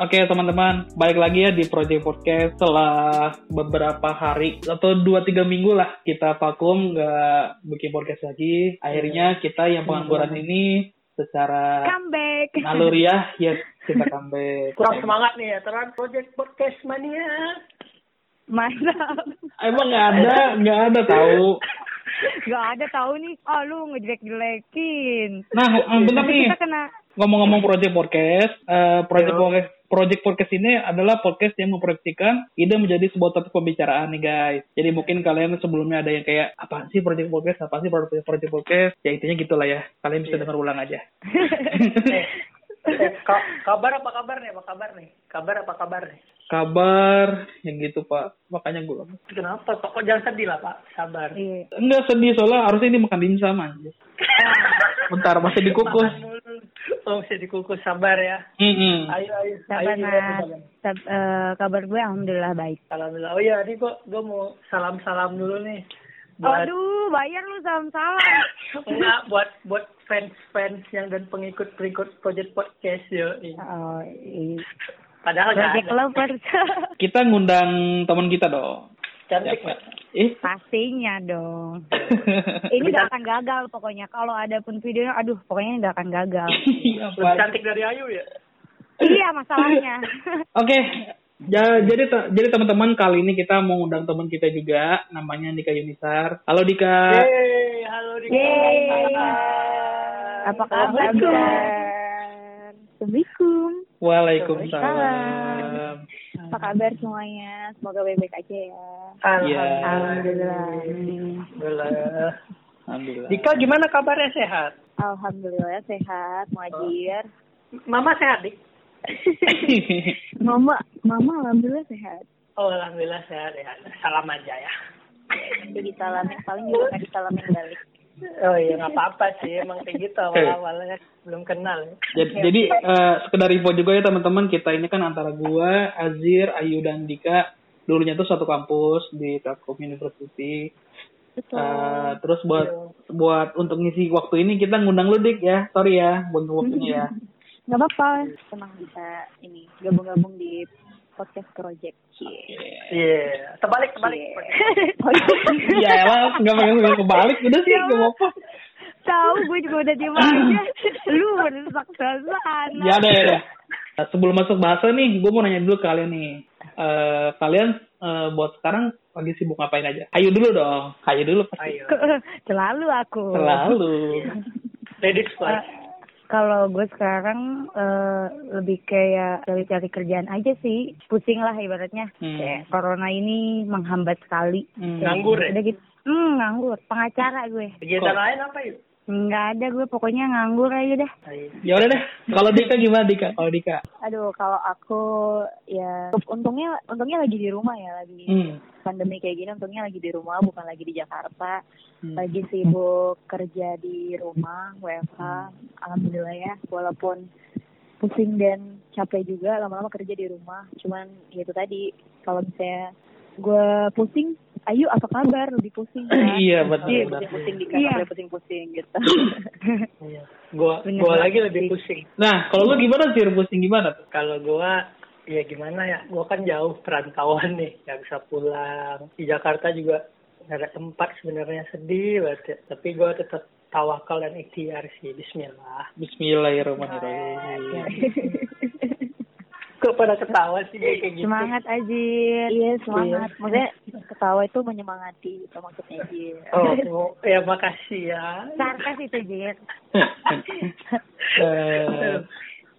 Oke teman-teman, balik lagi ya di Project Podcast setelah beberapa hari atau 2-3 minggu lah kita vakum nggak bikin podcast lagi. Akhirnya kita yang pengangguran ini secara Comeback. naluriah ya kita comeback. kurang semangat nih ya terang project podcast mania Mantap. Emang nggak ada, nggak ada tahu. Gak ada tahu nih. Oh lu ngejelek-jelekin. Nah, bentar nih. kita kena Ngomong-ngomong Project Podcast, eh, Project Yo. Podcast Project Podcast ini adalah podcast yang memproyeksikan ide menjadi sebuah topik pembicaraan nih guys. Jadi mungkin kalian sebelumnya ada yang kayak apa sih Project Podcast, apa sih Project Project Podcast? Ya intinya gitulah ya. Kalian bisa Iya. dengar ulang aja. eh, eh, ka- kabar apa kabar nih apa kabar nih kabar apa kabar nih Kabar yang gitu Pak. Makanya gue kenapa kok, kok jangan sedih lah pak sabar Iya. enggak sedih soalnya harusnya ini makan dimsum aja. Bentar masih dikukus. Oh bisa dikukus sabar ya Mm-mm. ayo ayo ayo Sabar. Sab- eh, kabar gue alhamdulillah baik. alhamdulillah oh iya ini kok gue mau salam salam dulu nih buat Aduh, bayar lu salam-salam. enggak buat buat fans fans yang dan pengikut pengikut project podcast yo Oh, iya. padahal nggak Project ada lovers. Kita ngundang teman kita dong. cantik Siapa? Eh. Pastinya dong. Ini gak akan gagal pokoknya. Kalau ada pun videonya, aduh, pokoknya gak akan gagal. Iya, lebih cantik dari Ayu ya iya, masalahnya. Oke, ja- jadi te- jadi teman-teman kali ini kita mau undang teman kita juga, namanya Nika Yunisar. Halo Dika. Yeay, halo Dika. Yeay. Apa kabar? Assalamualaikum. Assalamualaikum. Waalaikumsalam. Apa kabar semuanya? Semoga baik-baik aja ya. Iya. Alhamdulillah. Alhamdulillah. Alhamdulillah. Dika gimana kabarnya sehat? Alhamdulillah sehat, Muajir. Mama sehat, Dik? Mama, mama alhamdulillah sehat. Oh, alhamdulillah sehat ya. Salam aja ya. Jadi salamin, paling juga nggak disalamin balik. Oh iya, nggak apa-apa sih. Emang kayak gitu awal-awalnya belum kenal. ya. jadi jadi, eh, sekedar info juga ya teman-teman, kita ini kan antara gua, Azir, Ayu dan Dika dulunya tuh satu kampus di Telkom University. Eh, terus buat buat untuk ngisi waktu ini kita ngundang lu Dik ya. Sorry ya buat waktunya ya. Nggak apa-apa. Emang bisa ini gabung-gabung di podcast project. Iya, terbalik, terbalik. Ya elah, nggak pengen nggak kebalik udah sih nggak apa-apa. Tahu gue juga udah diem aja. Lu merusak suasana. Ya deh, ya deh. Sebelum masuk bahasa nih, gue mau nanya dulu ke kalian nih. Eh, kalian eh, buat sekarang lagi sibuk ngapain aja? Ayo dulu dong. Ayo dulu pasti. Ayo. Selalu aku. Selalu. Ladies Eh, first. Kalau gue sekarang eh, lebih kayak cari-cari kerjaan aja sih. Pusing lah ibaratnya. Hmm. Kayak corona ini menghambat sekali. Hmm. Nganggur ya? Udah gitu. Hmm, nganggur. Pengacara gue. Kegiatan lain apa yuk? Nggak ada gue. Pokoknya nganggur aja dah. Ayo. Ya udah deh. Kalau Dika gimana Dika? Kalau Dika. Aduh, kalau aku ya untungnya untungnya lagi di rumah ya, lagi Hmm. pandemi kayak gini untungnya lagi di rumah bukan lagi di Jakarta. Hmm. Lagi sibuk kerja di rumah, WFH. Alhamdulillah ya, walaupun pusing dan capek juga lama-lama kerja di rumah. Cuman ya itu tadi kalau misalnya gue pusing, ayo apa kabar? Lebih pusing kan? Iya, betul, Iya, betul. pusing-pusing di Iya. kantor, pusing-pusing gitu. Iya. Gua, Bener gua lagi lebih pusing. Nah, kalau lu gimana sih pusing gimana? Kalau gua ya gimana ya, gua kan jauh perantauan nih, nggak bisa pulang. Di Jakarta juga nggak ada tempat sebenarnya sedih banget ya. Tapi gua tetap tawakal dan ikhtiar sih. Bismillah. Bismillahirrahmanirrahim. Kok pada ketawa sih kayak gitu? Semangat Ajir. Iya, semangat. Maksudnya ketawa itu menyemangati itu maksudnya Ajir. Oh, mau- ya makasih ya. Sarkas itu Jir. Eh,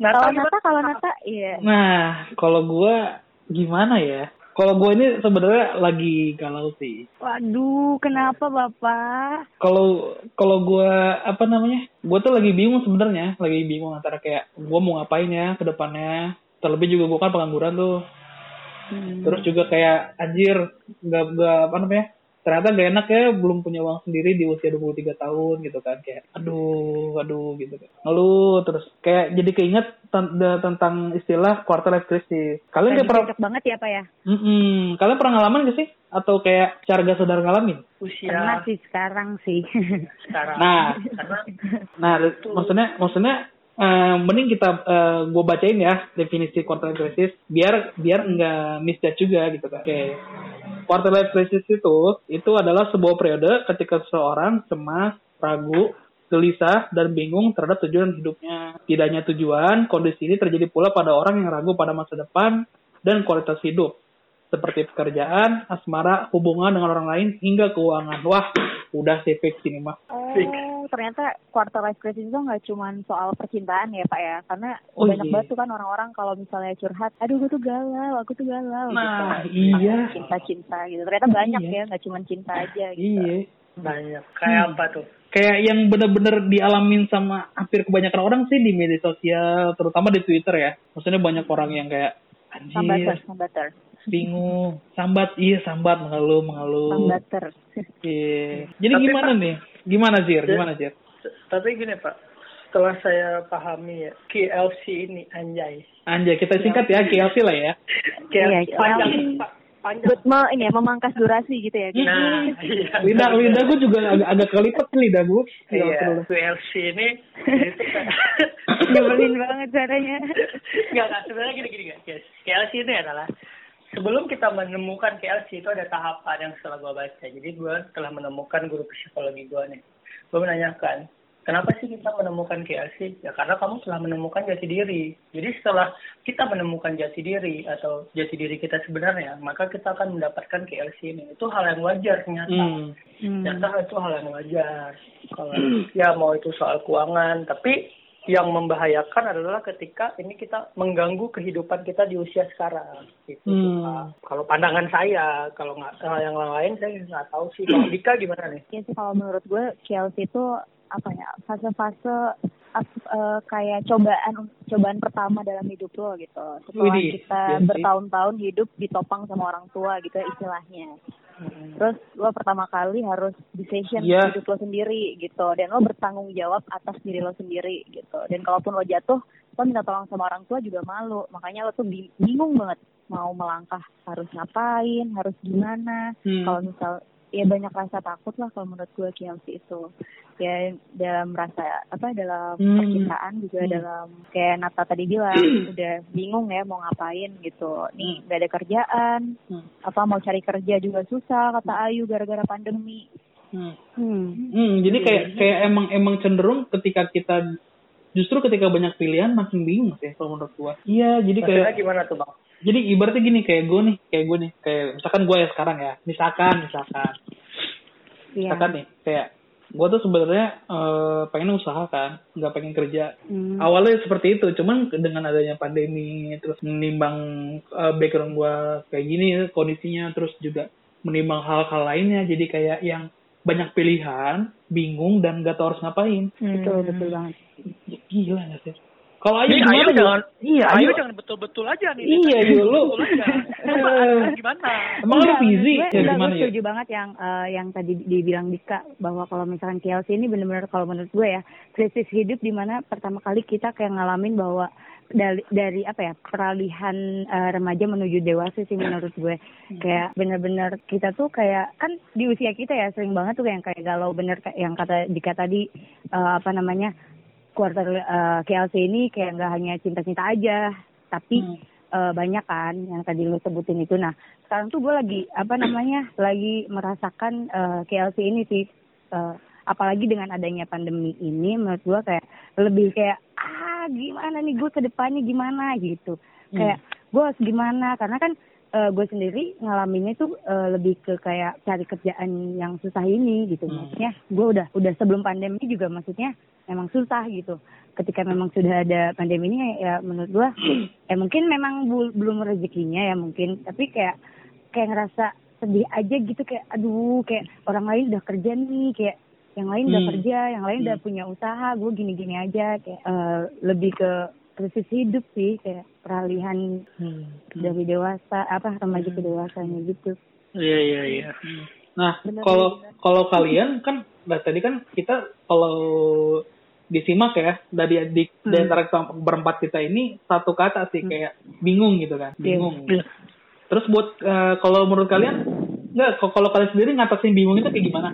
Nata Kalau? Nata, kalau Nata, iya. Nah, kalau gua gimana ya? Kalau gua ini sebenarnya lagi galau sih. Waduh, kenapa Bapak? Kalau kalau gua apa namanya? Gua tuh lagi bingung sebenarnya, lagi bingung antara kayak gua mau ngapain ya ke depannya. Terlebih juga gua kan pengangguran tuh. Hmm. Terus juga kayak anjir nggak nggak apa namanya? ternyata gak enak ya belum punya uang sendiri di usia 23 tahun gitu kan. Kayak aduh aduh gitu kan. Ngeluh terus kayak jadi keinget tentang istilah quarter life crisis. Kalian kayak pernah banget ya pak ya? Mm -mm. kalian pernah ngalamin gak sih? Atau kayak cara gak sadar ngalamin? Usia. Karena sih sekarang sih. Sekarang. Nah. Nah maksudnya maksudnya Uh, mending kita uh, eh, gue bacain ya definisi quarter life crisis biar biar enggak misjudge juga gitu kan. Oke. Okay quarter life crisis itu itu adalah sebuah periode ketika seseorang cemas, ragu, gelisah, dan bingung terhadap tujuan hidupnya. Tidaknya tujuan, kondisi ini terjadi pula pada orang yang ragu pada masa depan dan kualitas hidup seperti pekerjaan, asmara, hubungan dengan orang lain, hingga keuangan. Wah, udah sih fix ini mah. Oh, ternyata quarter life crisis itu nggak cuma soal percintaan ya Pak ya, karena oh, banyak iya. banget tuh kan orang-orang kalau misalnya curhat, aduh gue tuh galau, aku tuh galau. Nah, gitu. iya. Cinta-cinta gitu. Ternyata banyak iya. ya, nggak cuma cinta aja gitu. Iya. Banyak. Kayak hmm. apa tuh? Kayak yang bener-bener dialamin sama hampir kebanyakan orang sih di media sosial, terutama di Twitter ya. Maksudnya banyak orang yang kayak anjir. Sambater, sambater bingung sambat iya sambat mengeluh mengeluh sambater iya jadi tapi, gimana Pak, nih gimana Zir gimana Zir tapi gini Pak setelah saya pahami ya KLC ini anjay anjay kita singkat ya KLC lah ya KLC, iya, panjang. Buat mau ini ya memangkas durasi gitu ya. Gitu. Nah, iya. lidah lidah gue juga agak agak kelipet lidah gue. Iya. KLC ini nyebelin banget caranya. Enggak, enggak sebenarnya gini gini guys. KLC ini adalah sebelum kita menemukan KLC itu ada tahapan yang setelah gue baca. Jadi gue setelah menemukan guru psikologi gue nih, gue menanyakan, kenapa sih kita menemukan KLC? Ya karena kamu telah menemukan jati diri. Jadi setelah kita menemukan jati diri atau jati diri kita sebenarnya, maka kita akan mendapatkan KLC ini. Itu hal yang wajar ternyata. Hmm. Ternyata itu hal yang wajar. Kalau ya mau itu soal keuangan, tapi yang membahayakan adalah ketika ini kita mengganggu kehidupan kita di usia sekarang. Gitu. Hmm. Kalau pandangan saya, kalau nggak uh, yang lain saya nggak tahu sih. Kalau Dika gimana nih? Ya sih kalau menurut gue Chelsea itu apa ya fase-fase uh, kayak cobaan cobaan pertama dalam hidup lo gitu. Setelah kita ya bertahun-tahun hidup ditopang sama orang tua gitu istilahnya. Hmm. Terus lo pertama kali harus decision yeah. hidup lo sendiri gitu dan lo bertanggung jawab atas diri lo sendiri gitu. Dan kalaupun lo jatuh, lo minta tolong sama orang tua juga malu. Makanya lo tuh bingung banget mau melangkah harus ngapain, harus gimana. Hmm. Kalau misal ya banyak rasa takut lah kalau menurut gue Chelsea itu ya dalam rasa apa dalam hmm. percintaan juga hmm. dalam kayak Nata tadi bilang udah bingung ya mau ngapain gitu nih hmm. gak ada kerjaan hmm. apa mau cari kerja juga susah kata Ayu gara-gara pandemi hmm. Hmm. hmm jadi kayak kayak emang emang cenderung ketika kita justru ketika banyak pilihan makin bingung sih kalau menurut gue iya jadi Maksudnya kayak gimana tuh bang jadi ibaratnya gini kayak gue nih kayak gue nih kayak misalkan gue ya sekarang ya misalkan misalkan yeah. misalkan nih kayak gue tuh sebenarnya uh, pengen usaha kan nggak pengen kerja hmm. awalnya seperti itu cuman dengan adanya pandemi terus menimbang uh, background gue kayak gini kondisinya terus juga menimbang hal-hal lainnya jadi kayak yang banyak pilihan bingung dan gak tau harus ngapain hmm. betul betul banget gila gak sih kalau Ayu gimana? Ayu jangan, iya, Ayu, Ayu jangan betul-betul aja nih. Iya, iya lu. gimana? Emang lu busy? Gue, ya, gimana gue setuju ya? banget yang uh, yang tadi dibilang Dika bahwa kalau misalkan KLC ini benar-benar kalau menurut gue ya krisis hidup di mana pertama kali kita kayak ngalamin bahwa dari dari apa ya peralihan uh, remaja menuju dewasa sih menurut gue hmm. kayak benar-benar kita tuh kayak kan di usia kita ya sering banget tuh yang kayak galau bener kayak yang kata Dika tadi uh, apa namanya quarter uh, eh, KLC ini kayak nggak hanya cinta-cinta aja, tapi hmm. uh, banyak kan yang tadi lu sebutin itu. Nah, sekarang tuh gue lagi apa namanya lagi merasakan uh, eh, KLC ini sih. Uh, apalagi dengan adanya pandemi ini, menurut gue kayak lebih kayak ah gimana nih gue ke depannya gimana gitu. Hmm. Kayak gue harus gimana karena kan uh, gue sendiri ngalaminnya tuh uh, lebih ke kayak cari kerjaan yang susah ini gitu. Hmm. Maksudnya gue udah udah sebelum pandemi juga maksudnya memang susah gitu. Ketika memang sudah ada pandemi ini ya menurut gue ya mungkin memang belum rezekinya ya mungkin tapi kayak kayak ngerasa sedih aja gitu kayak aduh kayak orang lain udah kerja nih kayak yang lain hmm. udah kerja, yang lain hmm. udah punya usaha, gue gini-gini aja kayak uh, lebih ke krisis hidup sih kayak peralihan hmm. dari dewasa apa remaja hmm. ke dewasanya gitu. Iya iya iya. Nah, kalau kalau kalian kan nah tadi kan kita kalau disimak ya dari di, hmm. di antara berempat kita ini satu kata sih hmm. kayak bingung gitu kan, iya. bingung. Yeah. Terus buat uh, kalau menurut kalian nggak kalau kalian sendiri ngatasin bingung itu kayak gimana?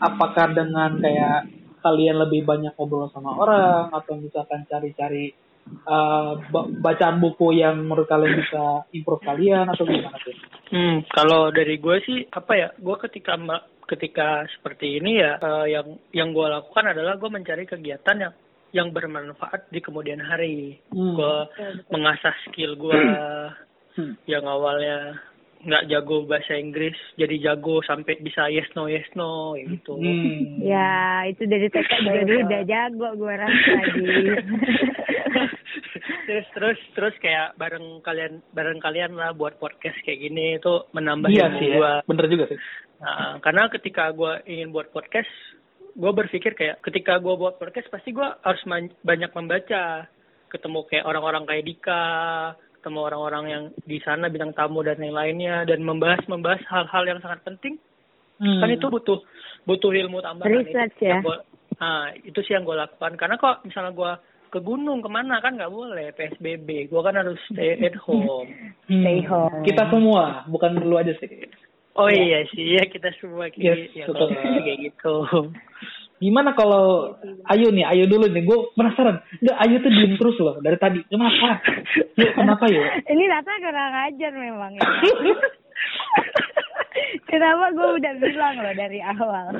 Apakah dengan kayak kalian lebih banyak ngobrol sama orang atau misalkan cari-cari uh, bacaan buku yang menurut kalian bisa improve kalian atau gimana tuh? Hmm, kalau dari gue sih apa ya? Gue ketika ketika seperti ini ya uh, yang yang gue lakukan adalah gue mencari kegiatan yang yang bermanfaat di kemudian hari. Hmm. Gue mengasah skill gue hmm. yang awalnya nggak jago bahasa Inggris jadi jago sampai bisa yes no yes no gitu. Hmm. Ya itu dari TK juga dulu udah jago gue rasa lagi. terus terus terus kayak bareng kalian bareng kalian lah buat podcast kayak gini itu menambah iya sih ya. bener juga sih nah, karena ketika gue ingin buat podcast gue berpikir kayak ketika gue buat podcast pasti gue harus banyak membaca ketemu kayak orang-orang kayak Dika ketemu orang-orang yang di sana bintang tamu dan yang lainnya dan membahas membahas hal-hal yang sangat penting. Hmm. kan itu butuh butuh ilmu tambahan. Research itu ya. Gua, nah itu sih yang gue lakukan. Karena kok misalnya gue ke gunung ke mana kan nggak boleh psbb gue kan harus stay at home. Hmm. stay home. Kita semua bukan lu aja sih. Oh ya. iya sih ya kita semua kayak yes, ya, kalau kayak gitu gimana kalau Ayu nih Ayu dulu nih. Gue penasaran. Nggak Ayu tuh diem terus loh dari tadi. Kenapa? Yuk kenapa yuk ini rata kurang ajar memang ya. Kenapa gue udah bilang loh dari awal?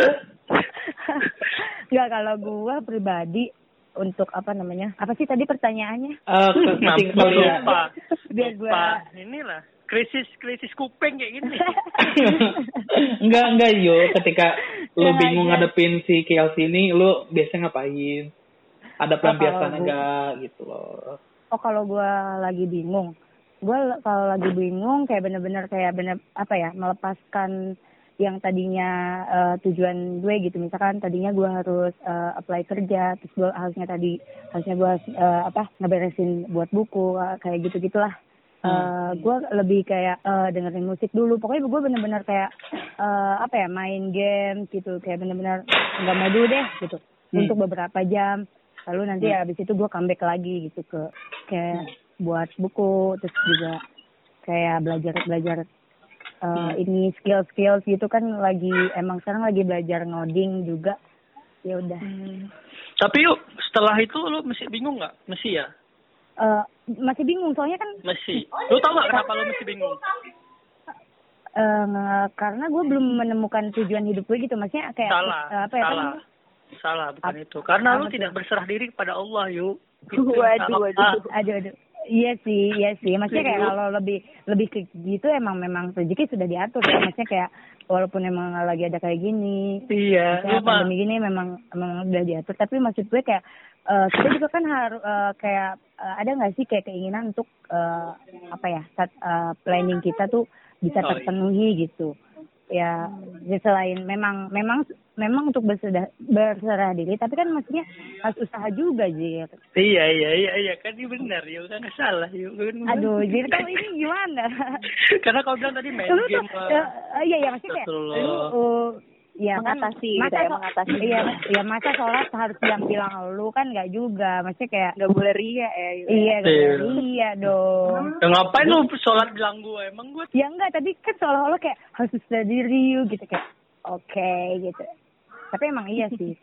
Nggak kalau gue pribadi untuk apa namanya? Apa sih tadi pertanyaannya? Uh, masing lupa. Biar gua inilah krisis krisis kuping kayak gini. enggak enggak yo ketika lu ya, bingung ya. ngadepin si Kelsey ini lu biasanya ngapain? Ada pelampiasan oh, enggak gitu loh. Oh kalau gua lagi bingung. Gua kalau lagi bingung kayak bener-bener kayak bener apa ya melepaskan yang tadinya uh, tujuan gue gitu misalkan tadinya gue harus uh, apply kerja terus gue harusnya tadi harusnya gue uh, apa ngeberesin buat buku kayak gitu gitulah uh, hmm. gue lebih kayak uh, dengerin musik dulu pokoknya gue bener-bener kayak uh, apa ya main game gitu kayak bener-bener nggak mau dulu deh gitu hmm. untuk beberapa jam lalu nanti hmm. abis itu gue comeback lagi gitu ke kayak hmm. buat buku terus juga kayak belajar belajar uh, ini skill-skill gitu kan lagi emang sekarang lagi belajar ngoding juga ya udah hmm. tapi yuk setelah itu lu masih bingung nggak masih ya uh, masih bingung soalnya kan masih. Lu tau nggak kenapa lu masih bingung? uh, karena gue belum menemukan tujuan hidup gue gitu maksudnya kayak salah uh, apa ya salah. kan, salah bukan itu. Karena lu tidak berserah diri kepada Allah yuk gitu. waduh waduh. aduh aduh. Iya sih, iya sih. Maksudnya kayak kalau lebih lebih ke gitu emang memang rezeki sudah diatur ya. Maksudnya kayak walaupun emang lagi ada kayak gini, iya, pandemi gini memang memang udah diatur. Tapi maksud gue kayak uh, kita juga kan harus uh, kayak uh, ada nggak sih kayak keinginan untuk uh, apa ya saat, uh, planning kita tuh bisa terpenuhi gitu. Ya, ya selain memang memang memang untuk berserah berserah diri tapi kan maksudnya harus usaha juga sih iya iya iya iya. Kan ini benar ya kan salah ya aduh jadi kalau ini gimana? Karena kau bilang tadi main game uh, iya iya maksudnya kayak uh, ya mengatasi kan, masa gitu ya, mengatasi. iya ya masa sholat harus bilang-bilang lu kan nggak juga. Maksudnya kayak nggak boleh ria ya gitu. iya nggak boleh ria dong. Ya, ngapain lu sholat bilang gue emang gue ya enggak tadi kan seolah-olah kayak harus diri gitu. Kayak oke okay, gitu. Tapi emang iya sih.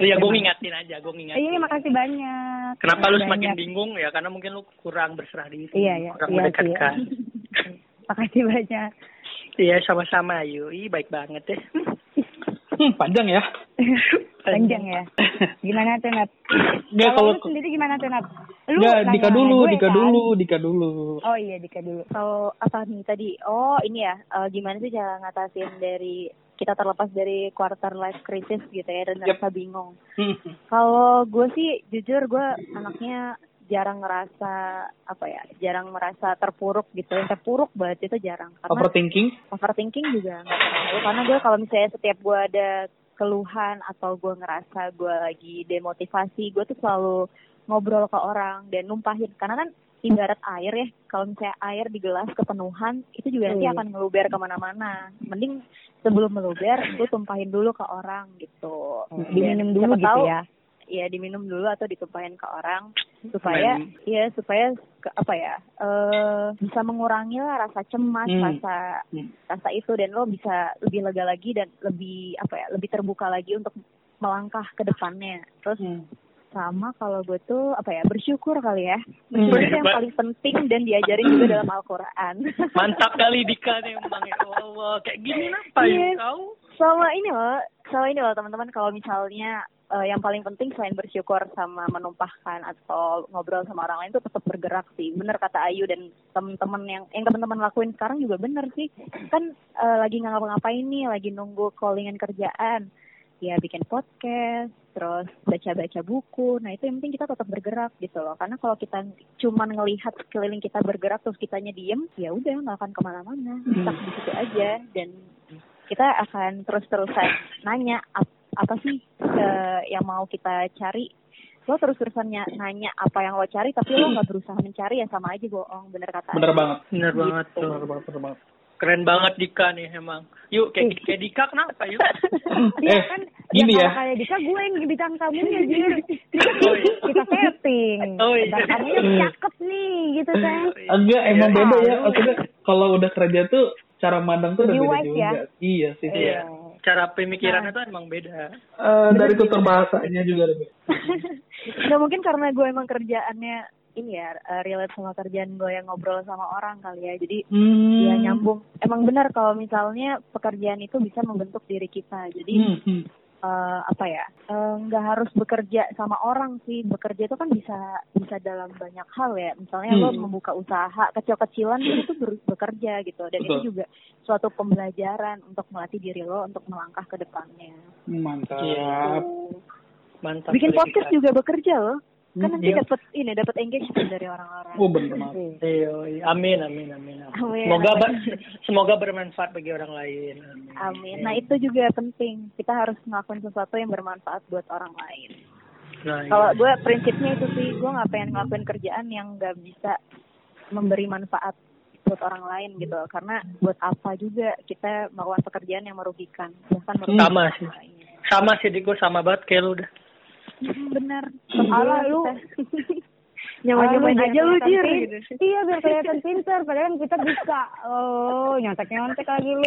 Iya. Gue ngingatin aja gue ngingatin. Iya makasih banyak. Kenapa lu semakin bingung? Ya karena mungkin lu kurang berserah diri. Iya iya. Kurang iya, mendekatkan iya. makasih banyak Iya sama-sama Ayu. Ih baik banget deh. Hmm, panjang ya. panjang ya. Gimana tuh Nat? Nggak kalau lu sendiri gimana tuh Nat? Lu Nggak, Dika dulu, gue, Dika kan? dulu, Dika dulu. Oh iya Dika dulu. Kalau apa nih tadi? Oh ini ya, uh, gimana sih cara ngatasin dari kita terlepas dari quarter life crisis gitu ya dan yep. rasa bingung. Hmm. Kalau gue sih jujur gue anaknya jarang ngerasa apa ya jarang merasa terpuruk gitu. Yang terpuruk banget itu jarang karena overthinking? overthinking juga nggak terlalu karena gue kalau misalnya setiap gue ada keluhan atau gue ngerasa gue lagi demotivasi gue tuh selalu ngobrol ke orang dan numpahin. Karena kan ibarat air ya kalau misalnya air di gelas kepenuhan itu juga nanti Hmm. akan ngeluber ke mana-mana. Mending sebelum meluber lu tumpahin dulu ke orang gitu. Diminum dulu gitu tahu, ya. Ya diminum dulu atau ditumpahin ke orang supaya ya supaya ke- apa ya eh bisa mengurangi lah rasa cemas Hmm. rasa Hmm. rasa itu dan lo bisa lebih lega lagi dan lebih apa ya lebih terbuka lagi untuk melangkah ke depannya terus Hmm. Sama kalau gue tuh apa ya bersyukur kali ya Hmm. bersyukur itu yang paling penting dan diajarin juga dalam Al-Quran Mantap kali Dika nih emang ya. Wah, wah, kayak gini apa Iya. ya kau? sama ini loh sama ini loh teman-teman kalau misalnya eh, yang paling penting selain bersyukur sama menumpahkan atau ngobrol sama orang lain tuh tetap bergerak sih bener kata Ayu dan teman-teman yang yang teman-teman lakuin sekarang juga bener sih kan eh, lagi nggak ngapa-ngapain nih lagi nunggu callingan kerjaan ya bikin podcast terus baca-baca buku. Nah itu yang penting kita tetap bergerak gitu loh. Karena kalau kita cuman ngelihat sekeliling kita bergerak terus kitanya diem ya udah nggak akan ke mana-mana. Stuck di situ aja. Dan kita akan terus-terusan nanya ap- apa sih eh, yang mau kita cari? Lo terus-terusan ny- nanya apa yang lo cari tapi lo nggak berusaha mencari ya sama aja bohong. Bener kata Bener banget. Bener banget tuh. Bener banget, bener banget. Keren banget Dika nih emang. Yuk kayak kayak Dika kenapa yuk? Iya eh, kan, gini ya. ya. kalau kayak Dika gue yang bintang tamunya Jir. Oh, iya. Kita setting. Oh, iya. Bintang tamunya cakep nih gitu kan. Enggak, emang Iya. beda ya. Maksudnya kalau udah kerja tuh cara mandang tuh udah Lebih beda juga. ya. Iya sih. Iya. Cara pemikirannya tuh emang beda. Eh, dari tutur bahasanya juga beda. nggak mungkin karena gue emang kerjaannya ini ya eh, relate sama kerjaan gue yang ngobrol sama orang kali ya jadi Hmm. ya nyambung emang benar kalau misalnya pekerjaan itu bisa membentuk diri kita jadi Hmm, hmm. eh, apa ya eh, nggak harus bekerja sama orang sih bekerja itu kan bisa bisa dalam banyak hal ya misalnya lo Hmm. membuka usaha kecil-kecilan itu bekerja gitu dan Betul. itu juga suatu pembelajaran untuk melatih diri lo untuk melangkah ke depannya Mantap. Iya. Mantap. bikin podcast juga bekerja loh kan nanti Iya. dapat ini dapat engagement dari orang-orang Oh banget. Iya, iya. amin, amin, amin. amin. Amin. Semoga ber- semoga bermanfaat bagi orang lain. Amin. Amin. Nah itu juga penting. Kita harus ngelakuin sesuatu yang bermanfaat buat orang lain. Nah, iya. Kalau gue prinsipnya itu sih, gue nggak pengen ngelakuin kerjaan yang nggak bisa memberi manfaat buat orang lain gitu. Karena buat apa juga kita melakukan pekerjaan yang merugikan, bahkan merugikan Sama sih. lain. sama sih Diko sama banget kayak lu udah. Hmm, bener. Ala lu. Nyaman-nyamain Ah, aja lu, kelihatan pin- Iya biar kelihatan pinter, padahal kan kita bisa. Oh, nyontek-nyontek lagi lu.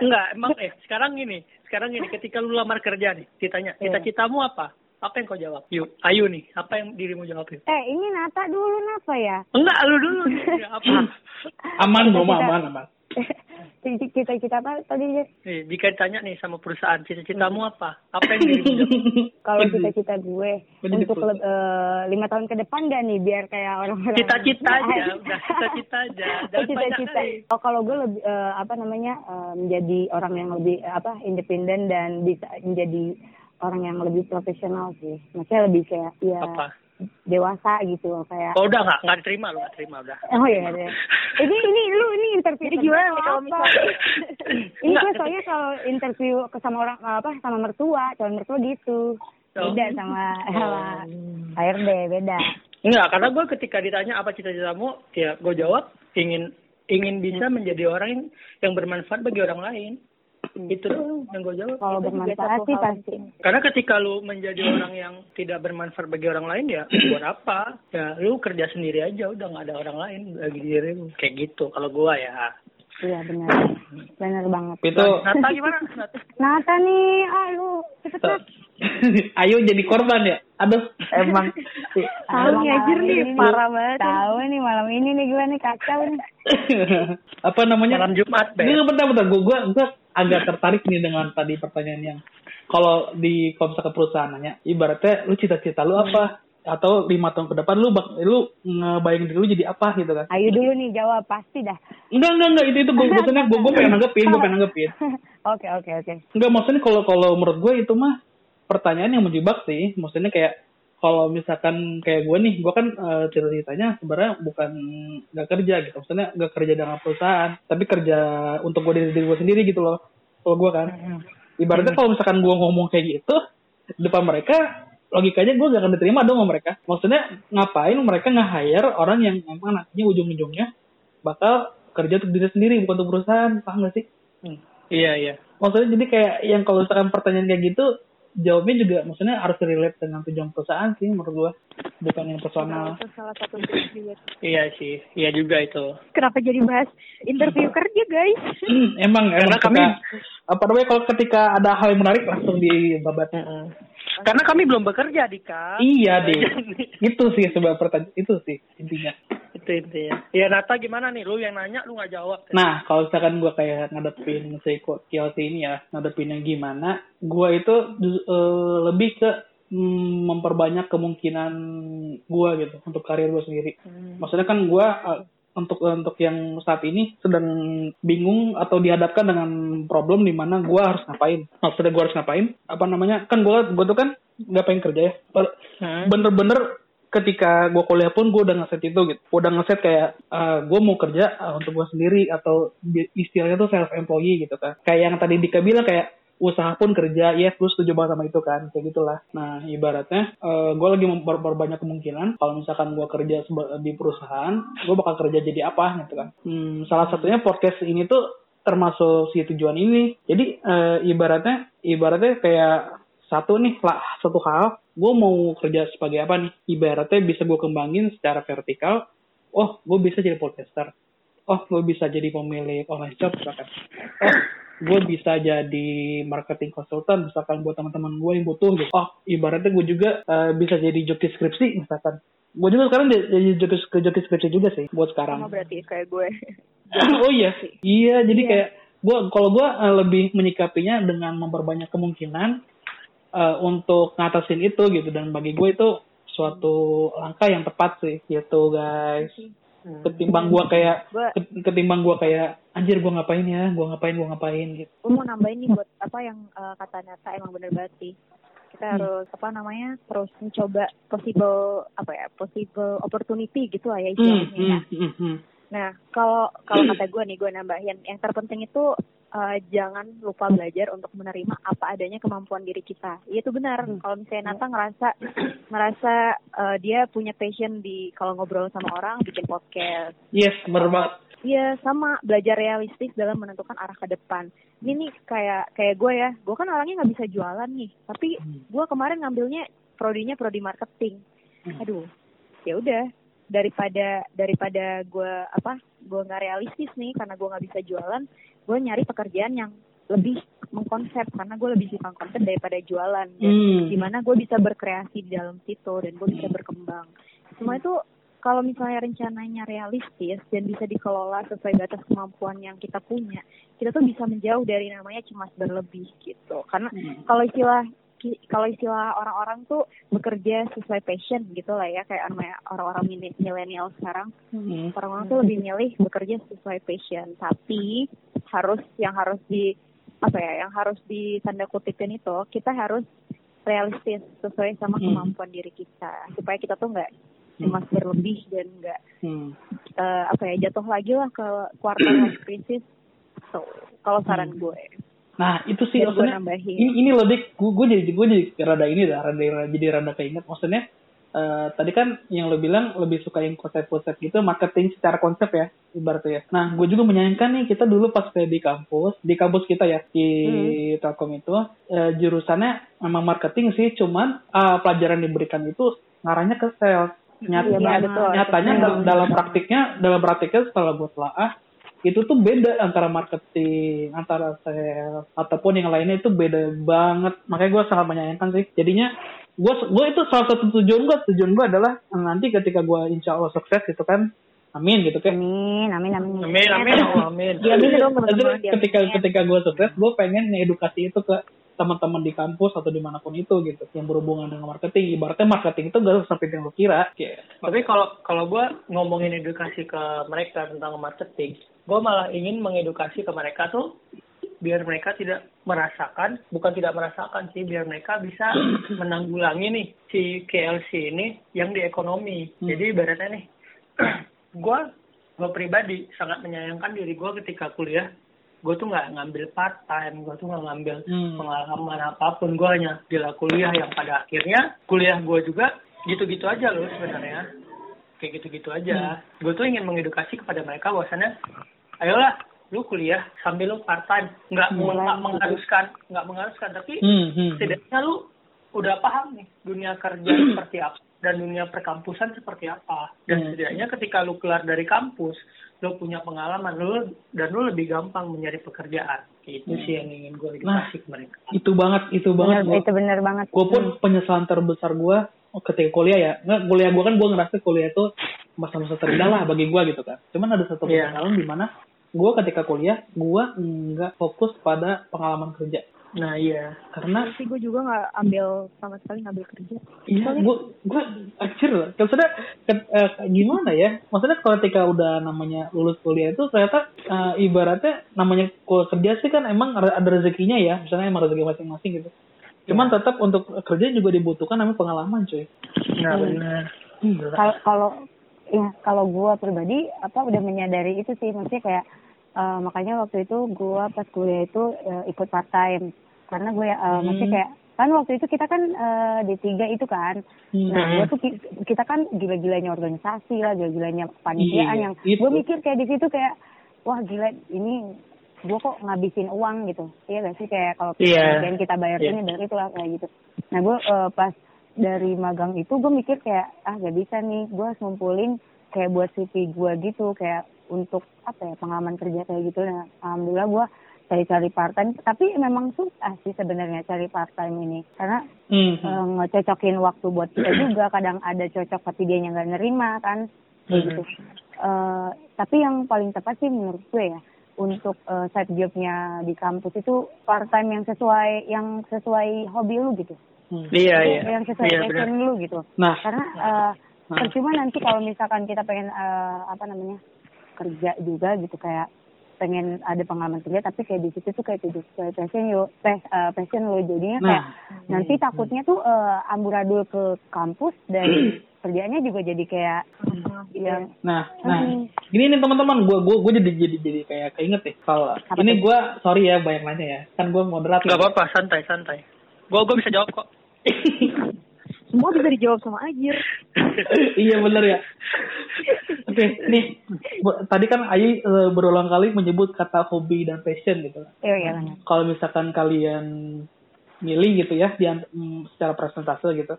Enggak, emang eh sekarang gini, sekarang gini ketika lu lamar kerja nih, ditanya Iya. cita-citamu apa? Apa yang kau jawab? Yuk, ayo nih, apa yang dirimu jawab yuk? Eh, ini Nata dulu napa ya? Enggak, lu dulu. Ya, apa? Aman Cita-cita. aman, aman. Cita-cita apa tadi? Nih, jika ditanya nih sama perusahaan, cita-citamu apa? Apa yang dirimu? Kalau cita-cita gue untuk eh, lima tahun ke depan gak nih biar kayak orang-orang Cita-cita aja, udah cita-cita aja. Cita-cita. Oh kalau gue lebih eh, apa namanya eh, menjadi orang yang lebih eh, apa independen dan bisa menjadi orang yang lebih profesional sih. Maksudnya lebih kayak ya Apa? Dewasa gitu loh kayak. Oh, udah nggak, nggak diterima lu, nggak terima udah. Oh iya iya. Ini ini lu ini interview. Sama gimana kalau misalnya ini Enggak, gue soalnya kalau interview ke sama orang apa sama mertua, calon mertua gitu. Beda sama sama HRD beda. Enggak, karena gue ketika ditanya apa cita-citamu, ya gue jawab ingin ingin bisa menjadi orang yang bermanfaat bagi orang lain. Itu tuh yang gue jawab. Kalau Itu bermanfaat sih pasti. Karena ketika lu menjadi orang yang tidak bermanfaat bagi orang lain ya buat apa? Ya lu kerja sendiri aja udah nggak ada orang lain bagi diri lu. Kayak gitu kalau gua ya. Iya benar. Benar banget. Itu Nata gimana? Nata? Nata nih, aduh, cepet Nat. ayo jadi korban ya. Aduh, emang. Tahu nih anjir nih, Ini parah banget. Tahu nih malam ini nih gue nih kacau nih. apa namanya? Malam Jumat, Be. Ini bentar bentar, gue gua, gua agak tertarik nih dengan tadi pertanyaan yang kalau di kalau misalkan perusahaan nanya, ibaratnya lu cita-cita lu apa? Atau lima tahun ke depan lu bak, lu ngebayangin diri lu jadi apa gitu kan? Ayo dulu nih jawab pasti dah. Enggak enggak enggak itu itu gue maksudnya gue gue pengen nanggepin gue pengen nanggepin. Oke oke oke. Enggak maksudnya kalau kalau menurut gue itu mah pertanyaan yang menjebak sih. Maksudnya kayak kalau misalkan kayak gue nih, gue kan eh, cerita-ceritanya sebenarnya bukan nggak kerja gitu. Maksudnya nggak kerja dengan perusahaan, tapi kerja untuk gue diri diri gue sendiri gitu loh. Kalau gue kan, ibaratnya kalau misalkan gue ngomong kayak gitu depan mereka, logikanya gue gak akan diterima dong sama mereka maksudnya ngapain mereka nge-hire orang yang emang nantinya ujung-ujungnya bakal kerja untuk diri sendiri bukan untuk perusahaan paham gak sih Hmm. Iya iya. maksudnya jadi kayak yang kalau misalkan pertanyaan kayak gitu jawabnya juga maksudnya harus relate dengan tujuan perusahaan sih menurut gue bukan yang personal Itu salah satu juga. Iya sih. Iya juga itu. Kenapa jadi bahas interview kerja guys? Hmm, emang Karena emang kami- kami apa namanya kalau ketika ada hal yang menarik langsung dibabat Karena kami belum bekerja, Dika. iya deh itu sih sebab pertanyaan itu sih intinya itu intinya. Ya Nata gimana nih? Lu yang nanya lu nggak jawab. Nah, kalau misalkan gue kayak ngadepin si QLC ini ya, ngadepinnya gimana, gue itu eh, lebih ke mm, memperbanyak kemungkinan gue gitu untuk karir gue sendiri. Maksudnya kan gue eh, untuk untuk yang saat ini sedang bingung atau dihadapkan dengan problem di mana gue harus ngapain. Maksudnya gue harus ngapain? Apa namanya? Kan gue gue tuh kan nggak pengen kerja ya. Hmm. bener-bener ketika gue kuliah pun gue udah ngeset itu gitu udah ngeset kayak gue mau kerja uh, untuk gue sendiri atau istilahnya tuh self employee gitu kan kayak yang tadi Dika bilang kayak usaha pun kerja ya gue setuju banget sama itu kan kayak gitulah. Nah ibaratnya gue lagi memper- memperbanyak kemungkinan kalau misalkan gue kerja di perusahaan gue bakal kerja jadi apa gitu kan. Hmm, salah satunya podcast ini tuh termasuk si tujuan ini. Jadi eh, ibaratnya ibaratnya kayak satu nih lah satu hal gue mau kerja sebagai apa nih? Ibaratnya bisa gue kembangin secara vertikal oh gue bisa jadi podcaster. Oh gue bisa jadi pemilik online shop misalkan oh gue bisa jadi marketing konsultan misalkan buat teman-teman gue yang butuh gitu. Oh ibaratnya gue juga eh, bisa jadi joki skripsi misalkan. Gue juga sekarang jadi joki, joki skripsi juga sih buat sekarang. Sama berarti kayak gue. oh iya. Iya jadi Iya. kayak gua kalau gua eh, lebih menyikapinya dengan memperbanyak kemungkinan eh, untuk ngatasin itu gitu. Dan bagi gue itu suatu langkah yang tepat sih gitu guys ketimbang gua kayak Gua- ket- ketimbang gua kayak anjir gua ngapain ya? Gua ngapain gua ngapain gitu. Gue mau nambahin nih buat apa yang eh, kata Nata emang bener banget sih. Kita harus apa namanya terus mencoba possible apa ya possible opportunity gitu lah ya hmm, istilahnya ya. hmm, hmm, hmm. Nah, kalau kalau kata gue nih, gue nambahin, yang terpenting itu eh, jangan lupa belajar untuk menerima apa adanya kemampuan diri kita. Iya itu benar. Kalau misalnya Nata ngerasa ngerasa eh, dia punya passion di kalau ngobrol sama orang, bikin podcast. yes banget Iya sama belajar realistis dalam menentukan arah ke depan. Ini nih kayak kayak gue ya, gue kan orangnya nggak bisa jualan nih, tapi gue kemarin ngambilnya prodinya prodi marketing. Aduh, ya udah daripada daripada gue apa gue nggak realistis nih karena gue nggak bisa jualan, gue nyari pekerjaan yang lebih mengkonsep karena gue lebih suka konsep daripada jualan dan Hmm. di mana gue bisa berkreasi di dalam situ dan gue bisa berkembang. Semua itu kalau misalnya rencananya realistis dan bisa dikelola sesuai batas kemampuan yang kita punya, kita tuh bisa menjauh dari namanya cemas berlebih gitu. Karena kalau istilah kalau istilah orang-orang tuh bekerja sesuai passion gitu lah ya kayak orang-orang milenial sekarang Hmm. orang-orang tuh lebih milih bekerja sesuai passion tapi harus yang harus di apa ya yang harus ditanda kutipin itu kita harus realistis sesuai sama Hmm. kemampuan diri kita supaya kita tuh nggak cemas berlebih dan nggak Hmm. eh, apa ya jatuh lagi lah ke quarter life crisis so kalau saran gue Nah itu sih maksudnya ini ini loh dik gue gue jadi gue jadi rada ini dah rada, rada jadi rada keinget maksudnya eh, tadi kan yang lo bilang lebih suka yang konsep-konsep gitu marketing secara konsep ya ibaratnya ya. Nah gue juga menyayangkan nih kita dulu pas di kampus di kampus kita ya di Telkom itu eh, jurusannya memang marketing sih cuman eh, pelajaran diberikan itu ngarahnya ke sales. Iya, nyat- betul. nyatanya Betul. dal- dalam praktiknya dalam praktiknya setelah gue telaah itu tuh beda antara marketing, antara sales ataupun yang lainnya itu beda banget. Makanya gue sangat menyayangkan sih. Jadinya gue gue itu salah satu tujuan gue tujuan gue adalah nanti ketika gue insya Allah sukses gitu kan, amin gitu kan. Amin, amin, amin. Amin, amin, oh, amin. Dong teman-teman Jadi diamin. ketika ketika gue sukses, gue pengen ngedukasi itu ke teman-teman di kampus atau di mana pun itu gitu yang berhubungan dengan marketing ibaratnya marketing itu gak sampai yang lo kira kayak Tapi kalau kalau gue ngomongin edukasi ke mereka tentang marketing, gue malah ingin mengedukasi ke mereka tuh biar mereka tidak merasakan, bukan tidak merasakan sih, biar mereka bisa menanggulangi nih si KLC ini yang di ekonomi. Jadi ibaratnya nih, gue gue pribadi sangat menyayangkan diri gue ketika kuliah gue tuh nggak ngambil part time gue tuh nggak ngambil Hmm. pengalaman apa pun gue hanya gila kuliah yang pada akhirnya kuliah gue juga gitu-gitu aja loh sebenarnya kayak gitu-gitu aja Hmm. gue tuh ingin mengedukasi kepada mereka bahwasannya ayolah lu kuliah sambil lu part time nggak Hmm. nggak mengharuskan nggak mengharuskan tapi Hmm, hmm. setidaknya lu udah paham nih dunia kerja seperti apa dan dunia perkampusan seperti apa dan Hmm. setidaknya ketika lu keluar dari kampus lu punya pengalaman lu dan lu lebih gampang mencari pekerjaan itu sih yang ingin gue edukasi ke mereka Itu banget, itu banget. Bener, itu bener banget. gue pun penyesalan terbesar gue ketika kuliah ya? Nggak kuliah gue kan gue ngerasa kuliah itu masa-masa terindah lah bagi gue gitu kan. Cuman ada satu Iya. penyesalan di mana gue ketika kuliah gue nggak fokus pada pengalaman kerja. Nah iya. Karena Tapi gue juga nggak ambil sama sekali ngambil kerja. iya gue gue lah. Maksudnya ke- eh, gimana ya? Maksudnya kalau ketika udah namanya lulus kuliah itu ternyata eh, ibaratnya namanya kuliah kerja sih kan emang ada rezekinya ya. Misalnya emang rezeki masing-masing gitu cuman tetap untuk kerja juga dibutuhkan namanya pengalaman cuy. Nah benar. Kalau kalau ya kalau gue pribadi apa udah menyadari itu sih. Maksudnya kayak eh, makanya waktu itu gue pas kuliah itu eh, ikut part time karena gue uh, maksudnya kayak kan waktu itu kita kan eh, di tiga itu kan. Hmm. nah gue tuh ki- kita kan gila-gilanya organisasi lah gila-gilanya panitiaan Iya, yang gue mikir kayak di situ kayak wah gila ini gue kok ngabisin uang gitu. Iya gak sih? Kayak kalau kemudian kita bayar Iya. ini bayar itu lah kayak gitu. Nah gue eh, pas dari magang itu gue mikir kayak ah gak bisa nih. Gue harus ngumpulin kayak buat CV gue gitu kayak untuk apa ya pengalaman kerja kayak gitu. Nah alhamdulillah gue cari-cari part time tapi memang susah sih sebenarnya cari part time ini. Karena Hmm. eh, ngecocokin waktu buat kita juga. Kadang ada cocok tapi dia nggak nerima kan kayak gitu. Eh, tapi yang paling tepat sih menurut gue ya untuk eh, side jobnya di kampus itu part time yang sesuai yang sesuai hobi lu gitu? Hmm. iya Itu iya. yang sesuai iya passion lu gitu? Nah, karena eh, Nah. percuma nanti kalau misalkan kita pengen eh, apa namanya kerja juga gitu kayak pengen ada pengalaman kerja tapi kayak di situ tuh kayak tidak sesuai passion lu pas- eh, passion lu jadinya kayak nah, nanti takutnya tuh eh, amburadul ke kampus dan kerjanya juga jadi kayak yang nah, nah. Hmm. Gini nih teman-teman, gue gue gue jadi jadi jadi kayak keinget nih kalau Apa ini gue sorry ya banyak nanya ya, kan gue moderator. nggak apa-apa santai santai gue gue bisa jawab kok Semua bisa dijawab sama Ajir. iya bener ya. Oke, nih bu- tadi kan Ayi eh, berulang kali menyebut kata hobi dan passion gitu. iya iya benar. Kalau misalkan kalian milih gitu ya, di, mm, secara presentase gitu,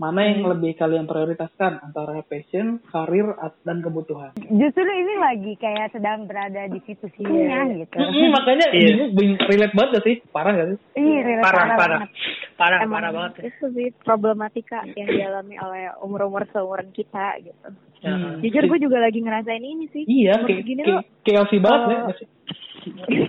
mana yang lebih kalian prioritaskan antara passion, karir, dan kebutuhan? justru ini lagi kayak sedang berada di situ situnya gitu Hmm, makanya Iya. ini relate banget gak sih? Parah gak sih? Iya, relate parah parah banget. parah Emang parah banget ya. itu sih problematika yang dialami oleh umur-umur seumuran kita gitu. Ya. Hmm. Jujur gue juga lagi ngerasain ini sih. Iya, kayak kayak chaos banget kalau- ya.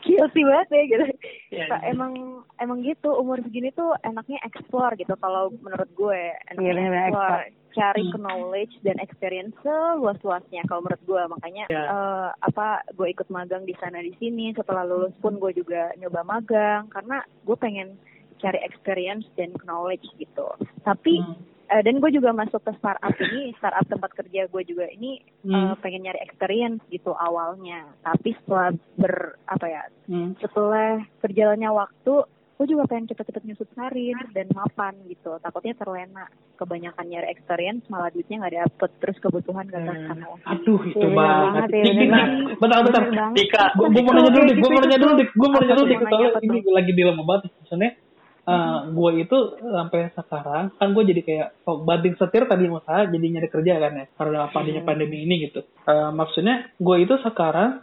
Guilty banget ya gitu. Iya, Pak, iya. emang emang gitu umur segini tuh enaknya explore gitu kalau menurut gue Iya, enaknya bener-bener explore cari Hmm. knowledge dan experience seluas-luasnya kalau menurut gue makanya Ya. eh, apa gue ikut magang di sana di sini setelah lulus pun gue juga nyoba magang karena gue pengen cari experience dan knowledge gitu tapi Hmm. Eh, dan gue juga masuk ke startup ini startup tempat kerja gue juga ini Hmm. eh, pengen nyari experience gitu awalnya tapi setelah ber apa ya Hmm. setelah berjalannya waktu gue juga pengen cepet-cepet nyusut karir dan mapan gitu takutnya terlena kebanyakan nyari experience malah duitnya nggak dapet terus kebutuhan gak Hmm. terpenuhi Aduh, itu Iya, banget. banget. Bentar, bentar. Dika Gue mau nanya dulu, dik. Gue mau nanya dulu, dik. Gue mau nanya dulu, dik. Lagi dilema banget. Maksudnya, eh, gue itu sampai sekarang, kan gue jadi kayak, oh, banting setir tadi usaha, jadi nyari kerja kan ya. Karena pandemi pandemi ini gitu. Eh, maksudnya, gue itu sekarang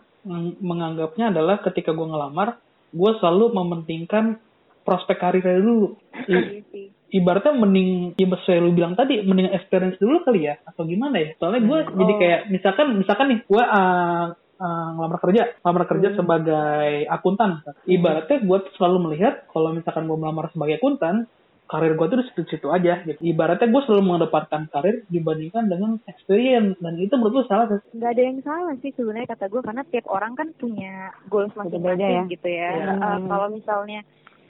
menganggapnya adalah ketika gue ngelamar, gue selalu mementingkan prospek karirnya dulu. I- ibaratnya mending ya saya lu bilang tadi mending experience dulu kali ya atau gimana ya soalnya gue jadi Oh. kayak misalkan misalkan nih gue uh, uh, ngelamar kerja ngelamar kerja sebagai akuntan ibaratnya gue tuh selalu melihat kalau misalkan gue melamar sebagai akuntan karir gue tuh di situ-situ aja gitu ibaratnya gue selalu mengedepankan karir dibandingkan dengan experience dan itu menurut gue salah sih. nggak ada yang salah sih sebenarnya kata gue karena tiap orang kan punya goals masing-masing ya. gitu ya. Hmm. kalau misalnya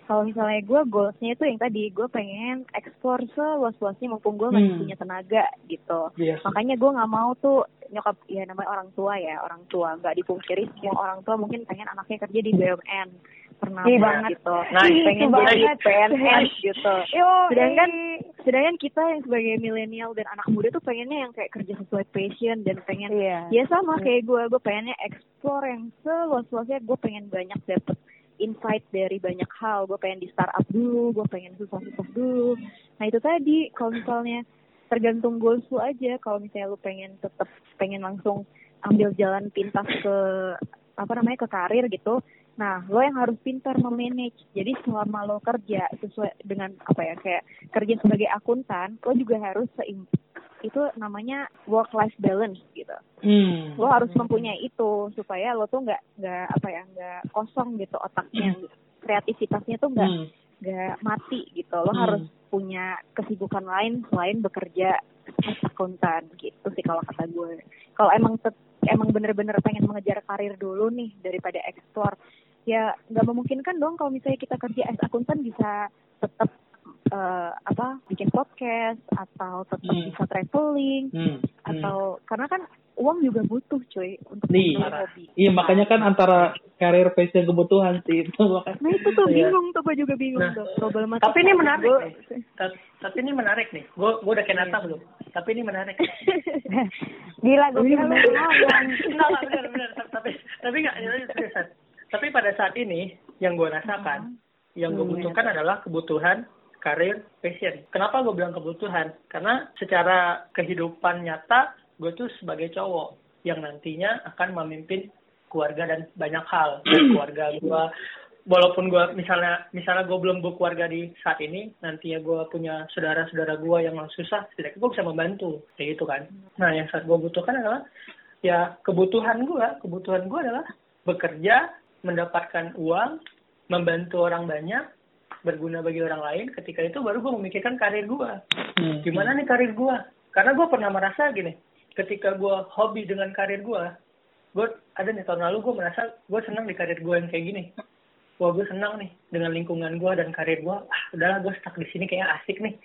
kalau misalnya gue goalsnya itu yang tadi gue pengen ekspor seluas-luasnya mumpung gue masih Hmm. punya tenaga gitu Iya sih. makanya gue nggak mau tuh nyokap ya namanya orang tua ya orang tua nggak dipungkiri semua orang tua mungkin pengen anaknya kerja di BUMN pernah Iya banget. gitu Nah, pengen itu jadi banget. PNS gitu Yo, sedangkan eh. sedangkan kita yang sebagai milenial dan anak muda tuh pengennya yang kayak kerja sesuai passion dan pengen Iya. ya sama kayak gue gue pengennya explore yang seluas-luasnya gue pengen banyak dapet insight dari banyak hal. Gue pengen di startup dulu gue pengen susah-susah dulu. Nah itu tadi kalau misalnya tergantung goals lu aja. Kalau misalnya lu pengen tetap pengen langsung ambil jalan pintas ke apa namanya ke karir gitu nah lo yang harus pintar memanage. Jadi selama lo kerja sesuai dengan apa ya kayak kerja sebagai akuntan lo juga harus seim itu namanya work life balance gitu Hmm. lo harus mempunyai itu supaya lo tuh nggak nggak apa ya nggak kosong gitu otaknya kreativitasnya tuh nggak Hmm. nggak mati gitu lo Hmm. harus punya kesibukan lain selain bekerja as akuntan gitu sih kalau kata gue kalau emang emang bener-bener pengen mengejar karir dulu nih daripada explore ya nggak memungkinkan dong kalau misalnya kita kerja as akuntan bisa tetap eh, apa bikin podcast atau tetap Hmm. bisa traveling Hmm. Hmm. atau karena kan uang juga butuh cuy untuk Iya. memenuhi hobi. Iya makanya kan antara karir passion kebutuhan sih itu makanya. Nah itu tuh Iya. bingung tuh gue juga bingung Nah, tuh problematika. Tapi ini menarik Gua- nih. Ta- Tapi ini menarik nih. Gue gue udah kayak Nata belum. Tapi ini menarik. Gila, gue kira lu Enggak, benar, benar. Tapi tapi enggak, seriusan. Tapi pada saat ini yang gue rasakan, yang gue Hmm, butuhkan adalah kebutuhan karir passion. Kenapa gue bilang kebutuhan? Karena secara kehidupan nyata, gue tuh sebagai cowok yang nantinya akan memimpin keluarga dan banyak hal. keluarga gue, walaupun gue misalnya misalnya gue belum berkeluarga di saat ini, nantinya gue punya saudara-saudara gue yang susah, setidaknya gue bisa membantu, kayak gitu kan. Nah, yang saat gue butuhkan adalah ya kebutuhan gue, kebutuhan gue adalah bekerja, mendapatkan uang, membantu orang banyak, berguna bagi orang lain. Ketika itu baru gue memikirkan karir gue. Hmm. Gimana nih karir gue? Karena gue pernah merasa gini, ketika gue hobi dengan karir gue, gue ada nih tahun lalu gue merasa gue senang di karir gue yang kayak gini. Wah gue senang nih dengan lingkungan gue dan karir gue. Ah udahlah gue stuck di sini kayak asik nih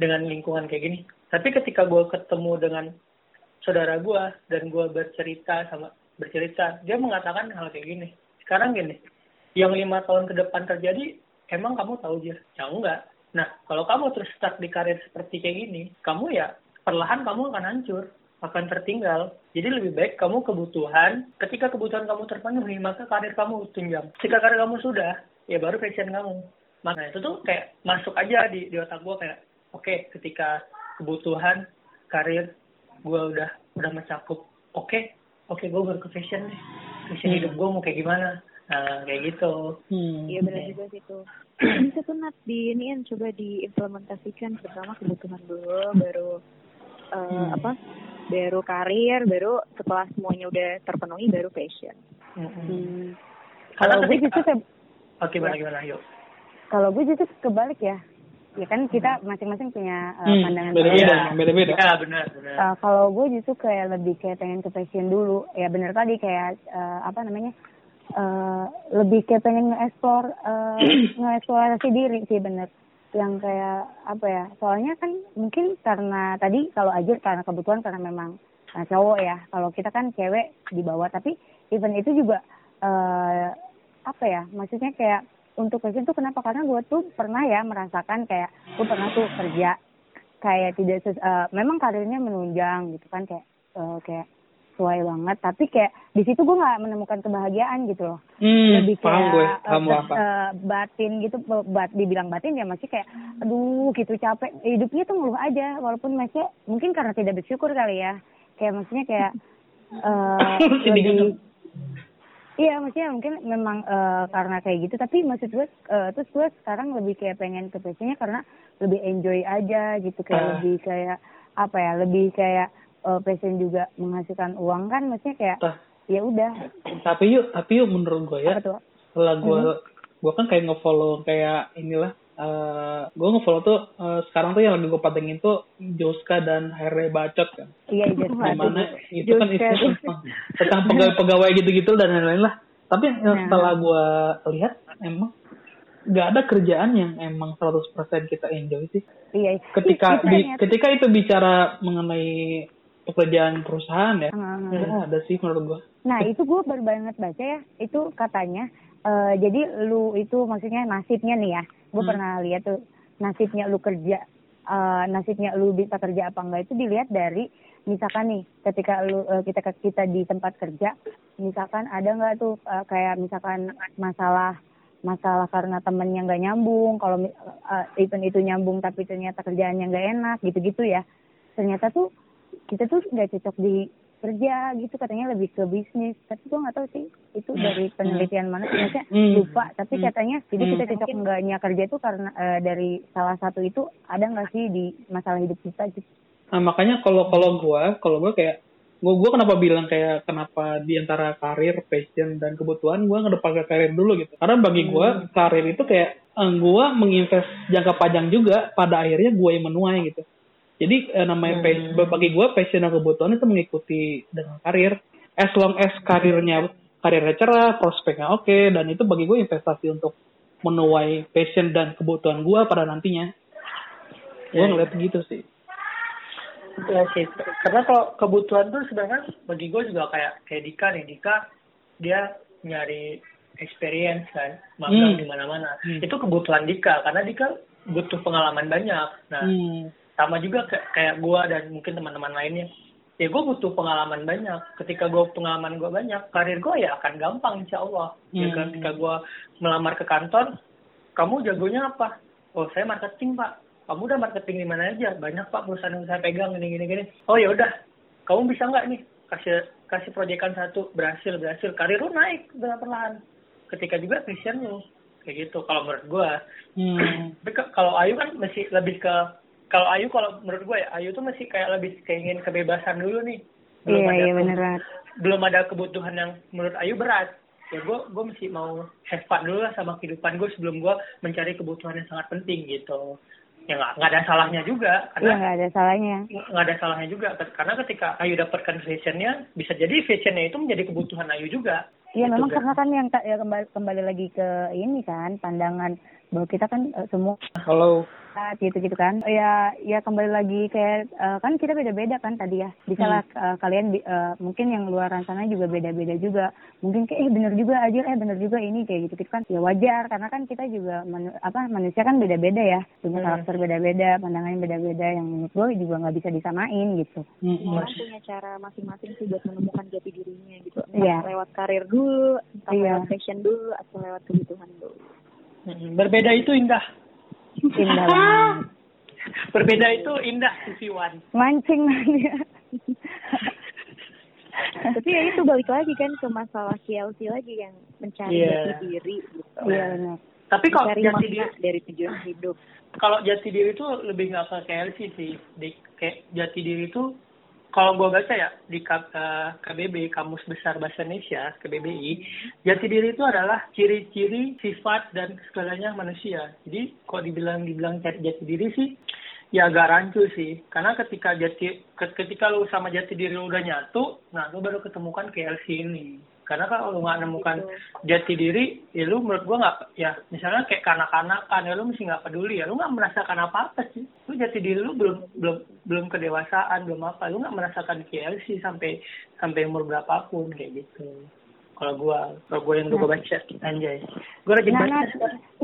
dengan lingkungan kayak gini. Tapi ketika gue ketemu dengan saudara gue dan gue bercerita sama bercerita, dia mengatakan hal kayak gini. Sekarang gini, yang lima tahun ke depan terjadi, emang kamu tahu dia? Ya enggak. Nah, kalau kamu terus stuck di karir seperti kayak gini, kamu ya perlahan kamu akan hancur, akan tertinggal. Jadi lebih baik kamu kebutuhan, ketika kebutuhan kamu terpenuhi, maka karir kamu tunjang. Jika karir kamu sudah, ya baru passion kamu. Maka itu tuh kayak masuk aja di, di otak gue kayak, oke, ketika kebutuhan, karir, gue udah udah mencakup, oke, oke gue baru ke fashion nih. Fashion Hmm. hidup gue mau kayak gimana. Nah, kayak gitu. Hmm. Iya benar juga sih tuh. Bisa tuh Nat di ini coba diimplementasikan pertama kebutuhan dulu baru eh, Hmm. apa? Baru karir, baru setelah semuanya udah terpenuhi baru passion. Hmm. Karena Kalau gue justru ke- Oke, gimana gimana, yuk. kalau gue justru kebalik ya. Ya kan kita masing-masing punya uh, Hmm, pandangan beda-beda. berbeda. beda-beda. Iya, benar, benar. Uh, kalau gue justru kayak lebih kayak pengen ke passion dulu ya bener tadi kayak uh, apa namanya uh, lebih kayak pengen nge-explore uh, nge-eksplorasi diri sih bener. Yang kayak apa ya soalnya kan mungkin karena tadi kalau aja karena kebutuhan karena memang uh, cowok ya. Kalau kita kan cewek di bawah tapi event itu juga uh, apa ya maksudnya kayak untuk passion tuh kenapa? Karena gue tuh pernah ya merasakan kayak gue pernah tuh kerja kayak tidak ses- eh, memang karirnya menunjang gitu kan kayak eh, kayak sesuai banget tapi kayak di situ gue nggak menemukan kebahagiaan gitu loh Hmm, lebih paham kayak gue, eh, paham apa. eh, batin gitu ba- bat dibilang batin ya masih kayak aduh gitu capek hidupnya tuh ngeluh aja walaupun masih mungkin karena tidak bersyukur kali ya kayak maksudnya kayak lebih gitu. Iya, maksudnya mungkin memang eh, karena kayak gitu. Tapi maksud gue, eh, terus gue sekarang lebih kayak pengen ke passionnya karena lebih enjoy aja gitu. Kayak Ah. lebih kayak apa ya? Lebih kayak eh, passion juga menghasilkan uang kan? Maksudnya kayak ya udah. tapi yuk, tapi yuk menurut gue ya, setelah gue Hmm. gue kan kayak ngefollow kayak inilah eh gue ngefollow tuh eh, sekarang tuh yang lagi gue patengin tuh Joska dan Harry Bacot kan Iya, iya. di mana itu kan isinya tentang, tentang pegawai-pegawai gitu-gitu dan lain-lain lah tapi Nah. setelah gue lihat emang nggak ada kerjaan yang emang 100% kita enjoy sih. Iya. Ketika Kita di, ketika itu bicara mengenai pekerjaan perusahaan ya, Hmm. nggak ada sih menurut gua. Nah itu gue baru banget baca ya, itu katanya, eh jadi lu itu maksudnya nasibnya nih ya, gue Hmm. pernah lihat tuh nasibnya lu kerja, eh nasibnya lu bisa kerja apa enggak itu dilihat dari misalkan nih ketika lu eh, kita kita di tempat kerja, misalkan ada nggak tuh eh, kayak misalkan masalah masalah karena temennya nggak nyambung, kalau eh, itu itu nyambung tapi ternyata kerjaannya nggak enak gitu-gitu ya, ternyata tuh kita tuh nggak cocok di kerja gitu katanya lebih ke bisnis tapi gua nggak tahu sih itu dari penelitian mana maksudnya Hmm. lupa tapi Hmm. katanya jadi Hmm. kita cocok enggaknya kerja itu karena eh, dari salah satu itu ada nggak sih di masalah hidup kita gitu Nah makanya kalau kalau gua, kalau gua kayak gua gua kenapa bilang kayak kenapa di antara karir, passion dan kebutuhan gua ngedepan ke karir dulu gitu. Karena bagi gua karir itu kayak eh, gua menginvest jangka panjang juga pada akhirnya gua yang menuai gitu. Jadi eh, namanya pas- bagi gua passion dan kebutuhan itu mengikuti dengan karir. As long as karirnya karirnya cerah, prospeknya oke dan itu bagi gue investasi untuk menuai passion dan kebutuhan gua pada nantinya. Gua ngeliat gitu sih. Ya sih, karena kalau kebutuhan tuh sebenarnya bagi gue juga kayak kayak Dika nih, Dika dia nyari experience kan, magang Hmm. di mana-mana. Hmm. Itu kebutuhan Dika karena Dika butuh pengalaman banyak. Nah, Hmm. Sama juga kayak, kayak gue dan mungkin teman-teman lainnya. Ya gue butuh pengalaman banyak. Ketika gue pengalaman gue banyak, karir gue ya akan gampang insya Allah. Ya Hmm. kan? Ketika gue melamar ke kantor, kamu jagonya apa? Oh saya marketing pak. Kamu udah marketing di mana aja? Banyak pak perusahaan yang saya pegang gini gini gini. Oh ya udah, kamu bisa nggak nih kasih kasih proyekan satu berhasil berhasil karir lu naik dengan perlahan. Ketika juga passion lu kayak gitu. Kalau menurut gue, Hmm. tapi kalau Ayu kan masih lebih ke kalau Ayu kalau menurut gue ya Ayu tuh masih kayak lebih keingin kebebasan dulu nih. iya ada iya ke- bener belum ada kebutuhan yang menurut Ayu berat. Ya gue gue mesti mau have fun dulu lah sama kehidupan gue sebelum gue mencari kebutuhan yang sangat penting gitu. Ya nggak nggak ada salahnya juga iya karena nggak ada salahnya nggak ada salahnya juga karena ketika Ayu dapatkan fashionnya bisa jadi fashionnya itu menjadi kebutuhan Ayu juga. Iya Gitu memang kan. karena kan yang ya kembali, kembali lagi ke ini kan pandangan bahwa kita kan eh, semua Kalau gitu gitu kan. Ya ya kembali lagi kayak eh, kan kita beda-beda kan tadi ya. Bisa lah eh, kalian bi- eh, mungkin yang luar sana juga beda-beda juga. Mungkin kayak eh bener juga aja eh bener juga ini kayak gitu gitu kan. Ya wajar karena kan kita juga manu- apa manusia kan beda-beda ya. Punya Hmm. karakter beda-beda pandangannya beda-beda yang menurut gue juga nggak bisa disamain gitu. Mm, orang punya cara masing-masing sih buat menemukan jati dirinya gitu. Entah Iya. lewat karir dulu entah Iya. lewat passion dulu atau lewat kebutuhan dulu. Mm, Berbeda itu indah. Indah banget Berbeda itu indah Susi Wan. mancing dia tapi ya itu balik lagi kan ke masalah KLC lagi yang mencari Iya. jati diri gitu iya benar Tapi kalau mencari jati diri dari tujuan hidup kalau jati diri itu lebih nggak ke KLC sih. Di, kayak jati diri itu kalau gue baca ya di K- eh, KBB Kamus Besar Bahasa Indonesia KBBI jati diri itu adalah ciri-ciri sifat dan segalanya manusia. Jadi kalau dibilang dibilang jati, diri sih ya agak rancu sih. Karena ketika jati ke- ketika lu sama jati diri lu udah nyatu, nah lu baru ketemukan KLC ini. Karena kalau lu nggak nemukan jati diri, ya lu menurut gua nggak, ya misalnya kayak kanak-kanakan, ya lu mesti nggak peduli, ya lu nggak merasakan apa-apa sih. Lu jati diri lu belum belum belum kedewasaan, belum apa, lu nggak merasakan KLC sampai sampai umur berapapun kayak gitu. Kalau gua, kalau gua yang gua baca, anjay. Gua rajin Nah, baca. Nat,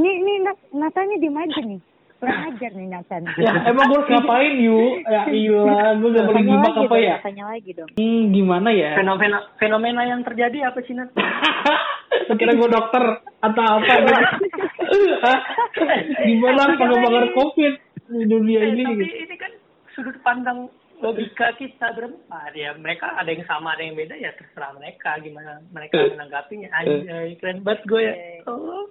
ini ini Natanya diem aja nih. Kurang ajar nih Nathan. ya emang gue ngapain yuk? Ya iyalah, gue gak boleh gibak lagi apa dong, ya? tanya lagi dong Hmm, gimana ya? Fenomena fenomena yang terjadi apa sih Nat? Kira gue dokter atau apa gitu? Gimana pengembangan covid di dunia Eh, ini tapi gitu? ini kan sudut pandang logika kita berempat ya mereka ada yang sama ada yang beda ya terserah mereka gimana mereka Eh. menanggapinya anjay keren banget gue ya Eh. oh.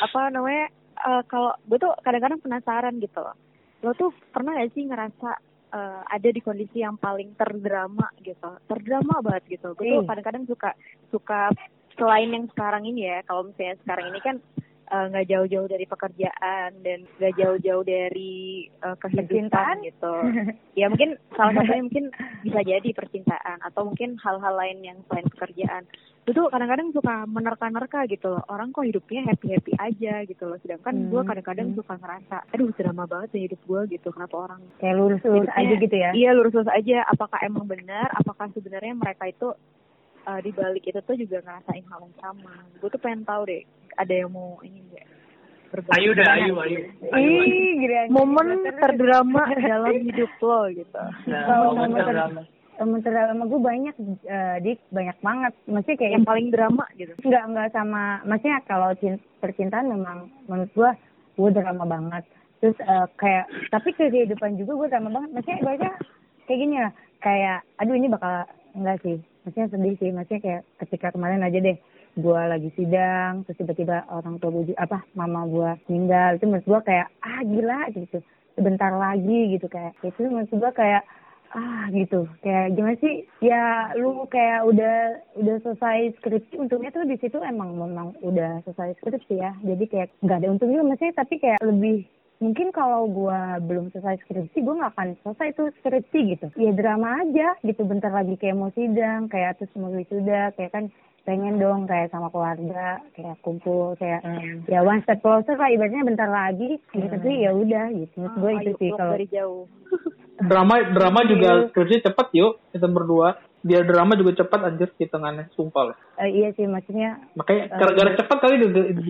apa namanya eh, kalau gue tuh kadang-kadang penasaran gitu. Loh lo tuh pernah gak sih ngerasa eh, ada di kondisi yang paling terdrama gitu? Terdrama banget gitu. Gue tuh Hmm. kadang-kadang suka suka selain yang sekarang ini ya. Kalau misalnya sekarang ini kan eh, nggak jauh-jauh dari pekerjaan dan nggak jauh-jauh dari uh, kehidupan gitu. ya mungkin salah satunya mungkin bisa jadi percintaan atau mungkin hal-hal lain yang selain pekerjaan. Itu tuh kadang-kadang suka menerka-nerka gitu loh. Orang kok hidupnya happy-happy aja gitu loh. Sedangkan Hmm. gue kadang-kadang suka ngerasa, aduh drama banget ya hidup gue gitu. Kenapa orang kayak lurus-lurus hidupnya- aja gitu ya Iya lurus-lurus aja. Apakah emang benar? Apakah sebenarnya mereka itu uh, di balik itu tuh juga ngerasain hal yang sama? Gue tuh pengen tahu deh. Ada yang mau ini enggak? Ayu dah, ayu, ayu. ih gila Momen terdrama dalam hidup lo gitu. Nah, momen momen ter- terdrama. temen terdalam gue banyak eh, dik banyak banget maksudnya kayak Yang paling drama gitu. nggak nggak sama maksudnya kalau cin- percintaan memang menurut gue gue drama banget terus eh, kayak tapi ke kehidupan juga gue drama banget maksudnya ibaratnya kayak gini lah kayak aduh ini bakal enggak sih maksudnya sedih sih maksudnya kayak ketika kemarin aja deh gue lagi sidang terus tiba-tiba orang tua ju- apa mama gue meninggal itu menurut gue kayak ah gila gitu. Sebentar lagi gitu kayak. Itu menurut gue kayak ah gitu. Kayak gimana sih? Ya lu kayak udah udah selesai skripsi untungnya tuh di situ emang memang udah selesai skripsi ya. Jadi kayak nggak ada untungnya maksudnya tapi kayak lebih mungkin kalau gua belum selesai skripsi gua nggak akan selesai tuh skripsi gitu. Ya drama aja gitu bentar lagi kayak mau sidang kayak terus mau wisuda kayak kan pengen dong kayak sama keluarga kayak kumpul kayak Hmm. ya one step closer lah ibaratnya bentar lagi gitu. Tapi ya udah gitu gue Ah, itu sih kalau dari jauh. drama drama juga skripsi cepet yuk kita berdua biar drama juga cepat anjir hitungannya sumpah lah Eh, iya sih maksudnya makanya gara-gara cepat kali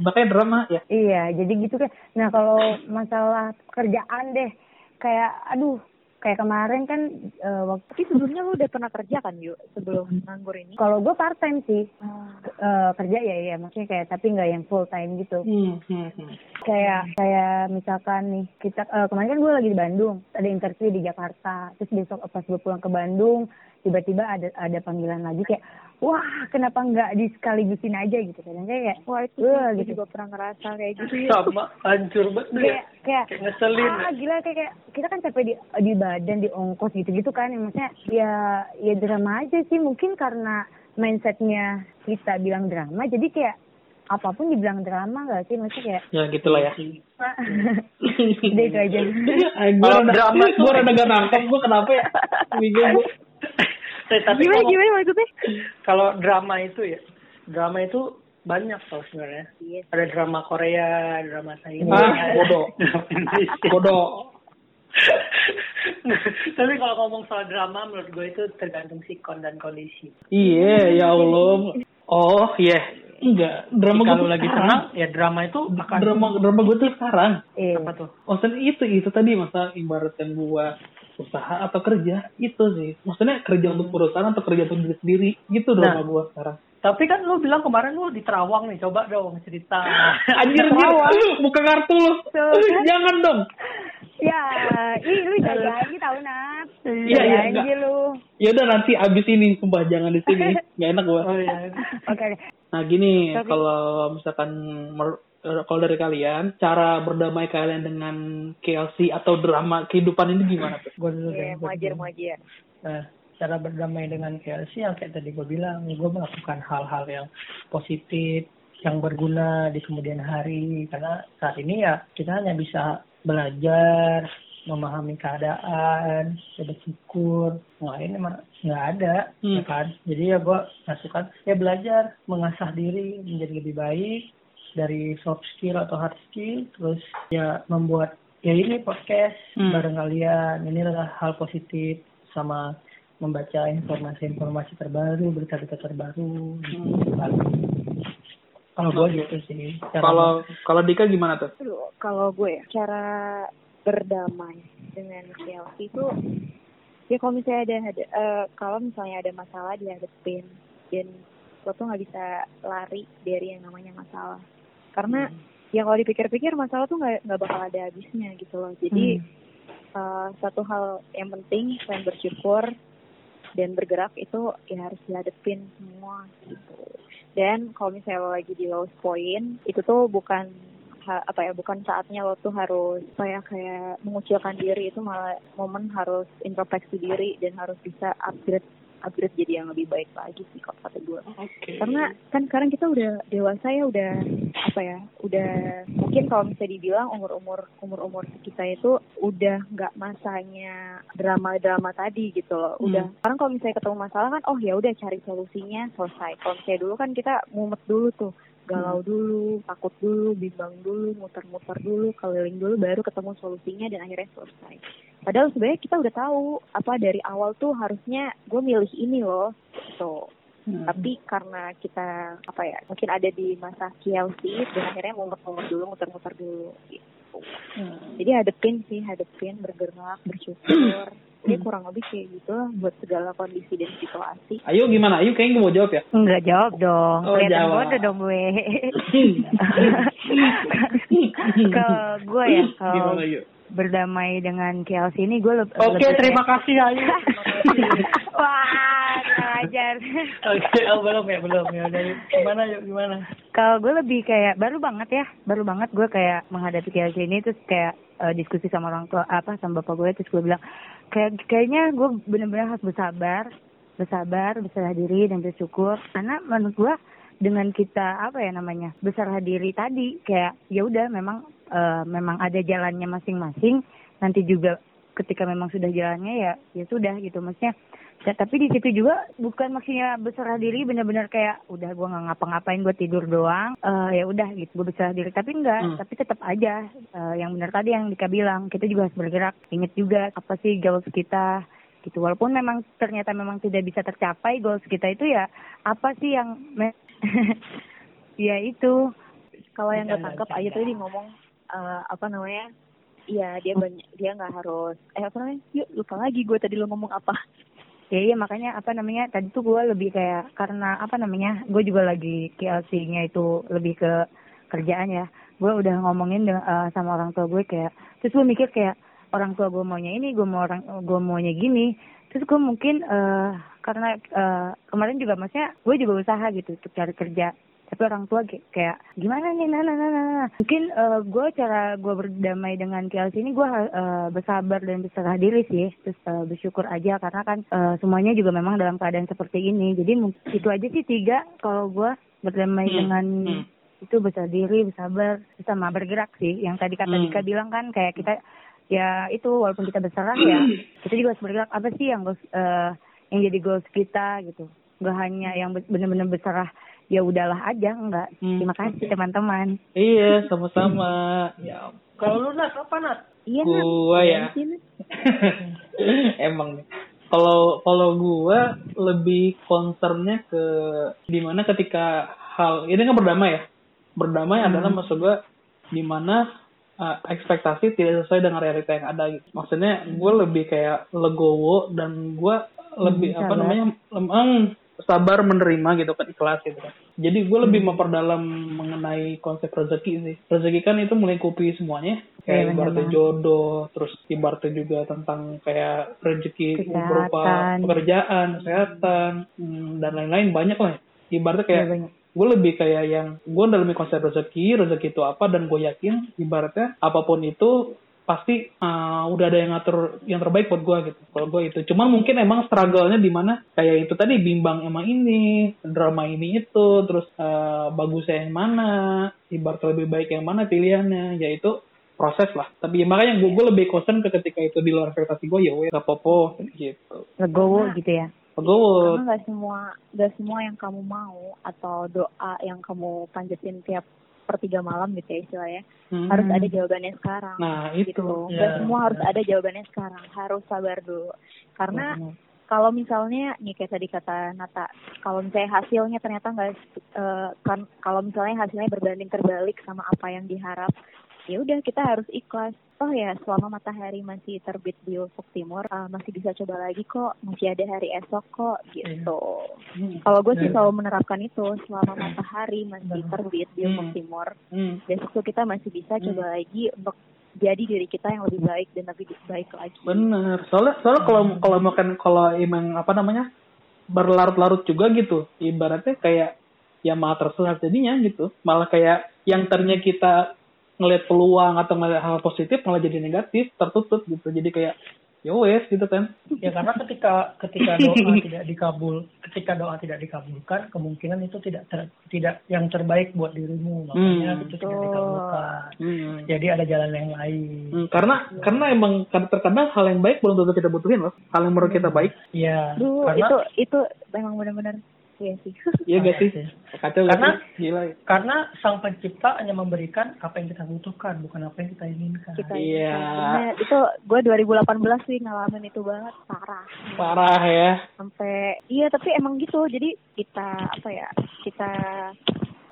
makanya drama ya Iya, jadi gitu kan. Nah kalau masalah kerjaan deh, kayak aduh, kayak kemarin kan eh, waktu Tapi sebelumnya lu udah pernah kerja kan yuk sebelum nganggur ini? kalau gue part time sih Eh, kerja ya ya maksudnya kayak tapi nggak yang full time gitu. hmm, hmm, hmm. Kayak kayak misalkan nih kita eh, kemarin kan gue lagi di Bandung, ada interview di Jakarta, terus besok pas gue pulang ke Bandung tiba-tiba ada ada panggilan lagi kayak wah kenapa nggak disekaligusin aja? gitu. Kan kayak Wah itu Wah, gue gitu. juga pernah ngerasa kayak gitu ya. Sama, hancur banget ya. kayak kayak Kayak ngeselin. ah gila kayak, kayak kita kan capek di di badan di ongkos gitu gitu kan. Yang maksudnya ya ya drama aja sih. Mungkin karena mindsetnya kita bilang drama jadi kayak apa pun dibilang drama gak sih? Maksudnya kayak ya gitulah ya. Udah itu aja. Kalau drama gue rada gak nangkep. Gue kenapa ya? Gue tapi Gimana kalau- gimana maksudnya? kalau drama itu ya, drama itu banyak tau sebenarnya. Iya. Ada drama Korea, drama Thailand. Ah, bodoh. bodoh Tapi kalau ngomong soal drama, menurut gue itu tergantung sikon dan kondisi. iya ya allah oh iya enggak drama gue Kalau tuh lagi sekarang. tenang, ya drama itu akan drama drama gue tuh sekarang iya apa tuh? maksudnya itu itu tadi masa ibaratkan gua usaha atau kerja itu sih. Maksudnya kerja untuk perusahaan atau kerja untuk diri sendiri gitu drama Nah. gua sekarang. Tapi kan lu bilang kemarin lu di Terawang nih, coba dong cerita. anjir anjir buka kartu lu. Kan? jangan dong. Ya ih lu jaga aja tau nat Iya, iya, aja lu. Ya udah nanti abis ini sumpah jangan di sini. Nggak enak gua. Oh iya. oke nah gini kalau misalkan mer- kalau dari kalian cara berdamai kalian dengan KLC atau drama kehidupan ini gimana tuh Gue dulu deh. Iya, gua muajir muajir. Nah, cara berdamai dengan KLC yang kayak tadi gue bilang, gue melakukan hal-hal yang positif, yang berguna di kemudian hari. Karena saat ini ya kita hanya bisa belajar, memahami keadaan, ya bersyukur. Nah ini mah nggak ada, Hmm. ya kan? Jadi ya gue masukkan, ya belajar, mengasah diri menjadi lebih baik dari soft skill atau hard skill, terus ya membuat ya ini podcast Hmm. bareng kalian. Ini adalah hal positif sama membaca informasi-informasi terbaru, berita-berita terbaru. gitu kan. Kalau gue gitu sih. cara- kalau kalau Dika gimana tuh kalau gue ya, cara berdamai dengan Chelsea itu ya kalau misalnya ada, ada eh, kalau misalnya ada masalah dihadapin dan lo tuh nggak bisa lari dari yang namanya masalah karena ya kalau dipikir-pikir masalah tuh nggak nggak bakal ada habisnya gitu loh. Jadi eh, satu hal yang penting selain bersyukur dan bergerak itu ya harus dihadapin semua gitu. Dan kalau misalnya lo lagi di lowest point itu tuh bukan ha- apa ya bukan saatnya lo tuh harus kayak kayak mengucilkan diri. Itu malah momen harus introspeksi diri dan harus bisa upgrade upgrade jadi yang lebih baik lagi sih kalau kata gue Oke. karena kan sekarang kita udah dewasa ya udah apa ya udah mungkin kalau bisa dibilang umur umur umur umur kita itu udah nggak masanya drama drama tadi gitu loh Hmm. udah sekarang kalau misalnya ketemu masalah kan oh ya udah cari solusinya selesai kalau misalnya dulu kan kita mumet dulu tuh galau dulu takut dulu bimbang dulu muter-muter dulu keliling dulu baru ketemu solusinya dan akhirnya selesai. Padahal sebenarnya kita udah tahu apa dari awal tuh harusnya gue milih ini loh gitu Hmm. tapi karena kita apa ya mungkin ada di masa KLC dan akhirnya mumet-mumet dulu muter-muter dulu gitu Hmm. jadi hadepin sih hadepin bergerak bersyukur jadi kurang lebih kayak gitu lah buat segala kondisi dan situasi Ayo gimana? Ayo kayaknya mau jawab ya. Enggak jawab dong. Oh, Kelihatan jawab. bodoh dong gue. kalau gue ya, kalau? Berdamai dengan KLC ini gue lebih Oke, terima kasih Ayu. Wah, kurang ajar. Oke, oh, belum ya, belum ya. Dari gimana yuk, gimana? Kalau gue lebih kayak baru banget ya, baru banget gue kayak menghadapi KLC ini terus kayak eh, diskusi sama orang tua apa sama bapak gue terus gue bilang kayak kayaknya gue benar-benar harus bersabar, bersabar, berserah diri dan bersyukur karena menurut gue dengan kita apa ya namanya berserah diri tadi kayak ya udah memang eh, memang ada jalannya masing-masing nanti juga ketika memang sudah jalannya ya ya sudah gitu. Maksudnya Ya, tapi di situ juga bukan maksudnya berserah diri benar-benar kayak udah gua nggak ngapa-ngapain gue tidur doang. Eh ya udah gitu gue berserah diri. Tapi enggak Hmm. tapi tetap aja eh, yang benar tadi yang Dika bilang kita juga harus bergerak. Ingat juga apa sih goals kita gitu. Walaupun memang ternyata memang tidak bisa tercapai goals kita itu ya apa sih yang ya itu. Kalau yang gue Bercanda, tangkap bercanda. tadi ngomong eh, apa namanya Iya dia banyak dia nggak harus eh apa namanya yuk lupa lagi gue tadi lo ngomong apa. Ya iya makanya apa namanya tadi tuh gue lebih kayak karena apa namanya gue juga lagi KLC-nya itu lebih ke kerjaan ya. Gue udah ngomongin dengan, eh, sama orang tua gue kayak terus gue mikir kayak orang tua gue maunya ini gue mau orang gue maunya gini. Terus gue mungkin eh karena eh, kemarin juga maksudnya gue juga usaha gitu untuk cari kerja tapi orang tua kayak, gimana nih nah nah nah nah nah. mungkin eh, gue cara gue berdamai dengan KLC ini gue eh, bersabar dan berserah diri sih terus eh, bersyukur aja karena kan eh, semuanya juga memang dalam keadaan seperti ini jadi itu aja sih tiga kalau gue berdamai Hmm, dengan hmm. itu berserah diri bersabar sama bergerak sih yang tadi kata Hmm. Dika bilang kan kayak kita ya itu walaupun kita berserah ya kita juga harus bergerak apa sih yang eh, yang jadi goals kita gitu nggak hanya yang be- benar-benar berserah ya udahlah aja enggak Hmm, terima kasih teman-teman Iya, sama-sama. Ya, Kalau lu Nat, apa Nat? iya Nat. gua ya. Emang nih. Kalau kalau gua lebih concernnya ke di mana ketika hal ini kan berdamai ya. Berdamai adalah maksud gua di mana uh, ekspektasi tidak sesuai dengan realita yang ada. gitu. Maksudnya gue lebih kayak legowo dan gua lebih Hmm, apa namanya emang sabar menerima gitu kan ikhlas gitu kan. Jadi gue lebih memperdalam mengenai konsep rezeki sih. Rezeki kan itu melingkupi semuanya. Iya, Kayak benar ibaratnya jodoh, terus ibaratnya juga tentang kayak rezeki berupa Kesehatan. pekerjaan, kesehatan, hmm, dan lain-lain banyak lah. Ibaratnya kayak Ya, banyak. gue lebih kayak yang gue dalami konsep rezeki, rezeki itu apa dan gue yakin ibaratnya apa pun itu pasti uh, udah ada yang ngatur yang terbaik buat gue gitu. Kalau gue itu, cuman mungkin emang struggle-nya di mana kayak itu tadi bimbang emang ini, drama ini itu, terus uh, bagusnya yang mana, ibarat lebih baik yang mana pilihannya, yaitu proses lah. Tapi ya makanya gue, gue lebih concern ke ketika itu di luar ekspektasi gue ya wes gak apa-apa gitu. legowo gitu ya Gue karena nggak semua nggak semua yang kamu mau atau doa yang kamu panjatin tiap per tiga malam gitu ya istilahnya hmm. harus ada jawabannya sekarang Nah itu. gitu Ya, semua harus ada jawabannya sekarang harus sabar dulu karena. Kalau misalnya nih kayak tadi kata Nata kalau misalnya hasilnya ternyata nggak eh, kan kalau misalnya hasilnya berbanding terbalik sama apa yang diharap ya udah kita harus ikhlas oh ya selama matahari masih terbit di ufuk timur eh, masih bisa coba lagi kok masih ada hari esok kok gitu Hmm. kalau gue sih Ya. selalu menerapkan itu selama matahari masih Benar. terbit di ufuk Hmm. timur Hmm. besok tuh kita masih bisa Hmm. coba lagi untuk jadi diri kita yang lebih baik dan lebih baik lagi Bener. Soalnya soalnya kalau kalau makan kalau emang apa namanya berlarut-larut juga gitu. Ibaratnya kayak ya malah tersesat jadinya gitu. Malah kayak yang ternyata kita ngelihat peluang atau ngelihat hal positif malah jadi negatif, tertutup gitu. Jadi kayak ya wes gitu kan Ya karena ketika ketika doa tidak dikabul, ketika doa tidak dikabulkan, kemungkinan itu tidak ter- tidak yang terbaik buat dirimu, makanya Hmm. itu tidak dikabulkan. Hmm. Jadi ada jalan yang lain. Hmm, karena karena emang terkadang hal yang baik belum tentu kita butuhin loh hal yang menurut kita baik Iya. Duh, karena itu itu memang benar-benar iya sih. iya gak sih Iya kacau Karena- sih? gila ya. karena sang pencipta hanya memberikan apa yang kita butuhkan, bukan apa yang kita inginkan. Kita Iya. Bener. itu gue 2018 sih ngalamin itu banget parah. parah ya Sampai iya tapi emang gitu. Jadi kita apa ya? Kita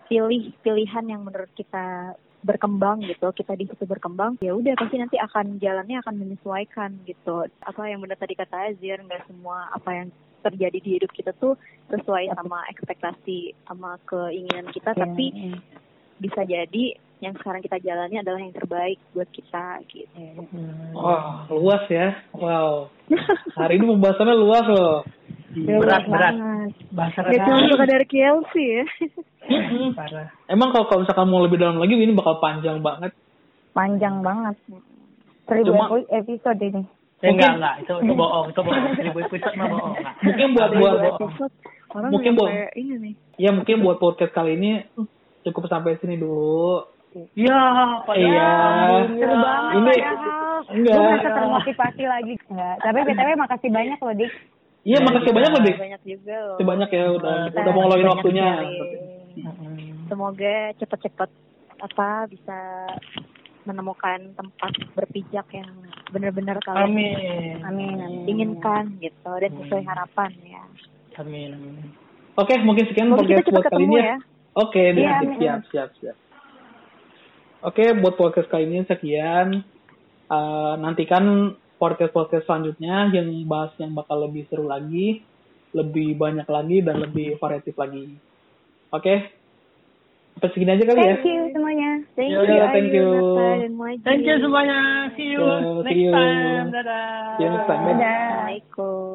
pilih pilihan yang menurut kita berkembang gitu kita di situ berkembang ya udah pasti nanti akan jalannya akan menyesuaikan gitu apa yang benar tadi kata Azir nggak semua apa yang terjadi di hidup kita tuh sesuai sama ekspektasi sama keinginan kita Iya, tapi iya. bisa jadi yang sekarang kita jalani adalah yang terbaik buat kita gitu. Hmm. wah luas ya wow hari ini pembahasannya luas loh berat berat banget. bahasa cuma sekadar KLC ya. parah. emang kalau kalau misalkan mau lebih dalam lagi ini bakal panjang banget Panjang banget. Seribu Cuma- epi- episode ini. Ya, enggak enggak itu itu bohong itu bohong seribu episode mah bohong enggak. mungkin buat buat episode orang Mungkin, Bu. sampai ini nih. ya mungkin buat podcast kali ini cukup sampai sini dulu Iya, padahal. Iya. Seru banget Ini- padahal. enggak. Gue merasa termotivasi lagi. Enggak. Tapi BTW makasih banyak loh, Dik. iya makasih banyak loh Dik Banyak juga loh. makasih banyak ya udah Kita udah mau ngeluangin Banyak waktunya. Semoga cepet-cepet apa bisa menemukan tempat berpijak yang benar-benar kalian Amin. Amin, amin. inginkan gitu dan sesuai harapan ya. Amin. amin. oke mungkin sekian podcast buat kali ini ya. ya Oke, deh, Iya, siap, amin, siap, siap, siap. Oke, buat podcast kali ini sekian. Eh, nantikan podcast-podcast selanjutnya yang bahas yang bakal lebih seru lagi, lebih banyak lagi, dan lebih variatif lagi. Oke, sampai segini aja kali ya. Thank you semuanya. Thank Ya you, thank you. Thank you semuanya. See you see next you. time. Dadah. See you next time. Dadah. Assalamualaikum.